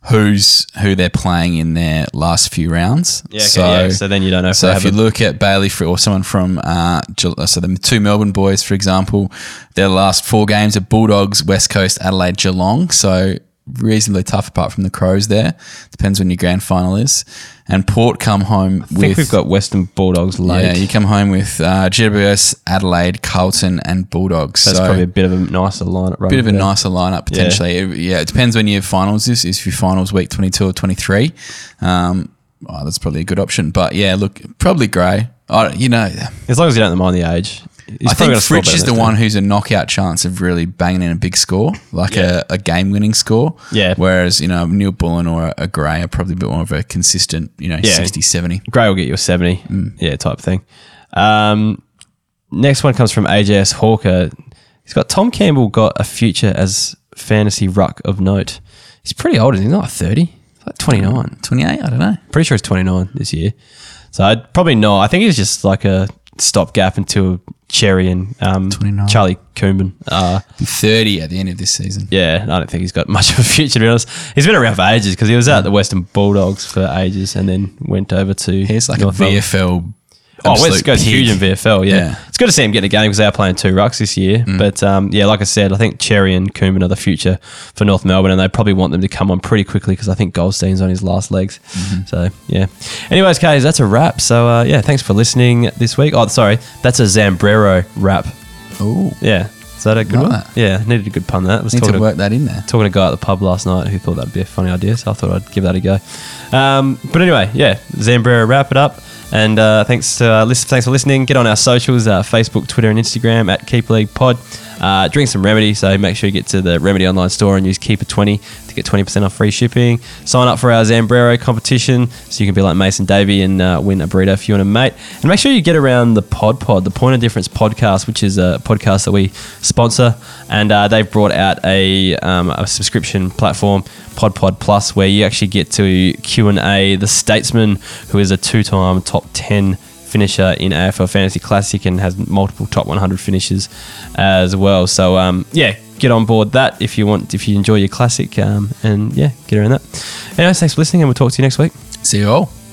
who's who they're playing in their last few rounds. Yeah, okay, yeah. So then you don't know if So if you look at Bailey for, or someone from uh, so the two Melbourne boys, for example, their last four games are Bulldogs, West Coast, Adelaide, Geelong. So reasonably tough apart from the Crows. There depends when your grand final is. And Port come home I think with we've got Western Bulldogs late. yeah, you come home with uh, GWS, Adelaide, Carlton, and Bulldogs. That's so probably a bit of a nicer lineup. Right bit of a there. nicer lineup potentially. It- Yeah. it depends when your finals is. Is your finals week twenty two or twenty three? Um, oh, that's probably a good option. But yeah, look, probably Gray. I, you know, As long as you don't mind the age. I think Fritsch is the one who's a knockout chance of really banging in a big score, like Yeah. a, a game winning score. Yeah. Whereas, you know, Neal-Bullen or a Gray are probably a bit more of a consistent, you know, Yeah. 60, 70. Gray will get you a 70. Mm. Yeah, type thing. Um, next one comes from AJS Hawker. He's got Tom Campbell got a future as fantasy ruck of note. He's pretty old, isn't he? He's not 30. Like 29. 28, I don't know. Pretty sure he's 29 this year. So I'd probably not. I think he's just like a stopgap until Xerri and um, 29. Charlie Comben. Uh, 30 at the end of this season. yeah, I don't think he's got much of a future, to be honest. He's been around for ages because he was at the Western Bulldogs for ages and then went over to. He's like North a Melbourne. VFL. Oh, West Coast pig. huge in VFL. Yeah. Yeah. Mm. it's good to see him get a game because they are playing two rucks this year. But um, yeah, like I said, I think Xerri and Comben are the future for North Melbourne, and they probably want them to come on pretty quickly because I think Goldstein's on his last legs. Mm-hmm. So yeah. Anyways, guys, that's a wrap. So uh, yeah, thanks for listening this week. Oh, sorry, that's a Zambrero wrap. Oh, Yeah, is that a good one? that. Yeah, needed a good pun. That I was need talking to to, work that in there. talking to a guy at the pub last night who thought that'd be a funny idea, so I thought I'd give that a go. Um, but anyway, yeah, Zambrero, wrap it up. And uh, thanks, to, uh, thanks for listening. Get on our socials uh, Facebook, Twitter, and Instagram at Keeper League Pod. Uh, drink some Remedy, so make sure you get to the Remedy online store and use Keeper20 to get 20% off free shipping. Sign up for our Zambrero competition so you can be like Mason Davey and uh, win a burrito if you want a mate. And make sure you get around the Pod Pod, the Point of Difference podcast, which is a podcast that we sponsor. And uh, they've brought out a, um, a subscription platform, Pod Pod Plus, where you actually get to Q&A the Statesman, who is a two-time top 10 finisher in AFL Fantasy Classic and has multiple top 100 finishes as well. So um, yeah, get on board that if you want, if you enjoy your classic, um, and yeah, get around that. Anyways, thanks for listening, and we'll talk to you next week. See you all.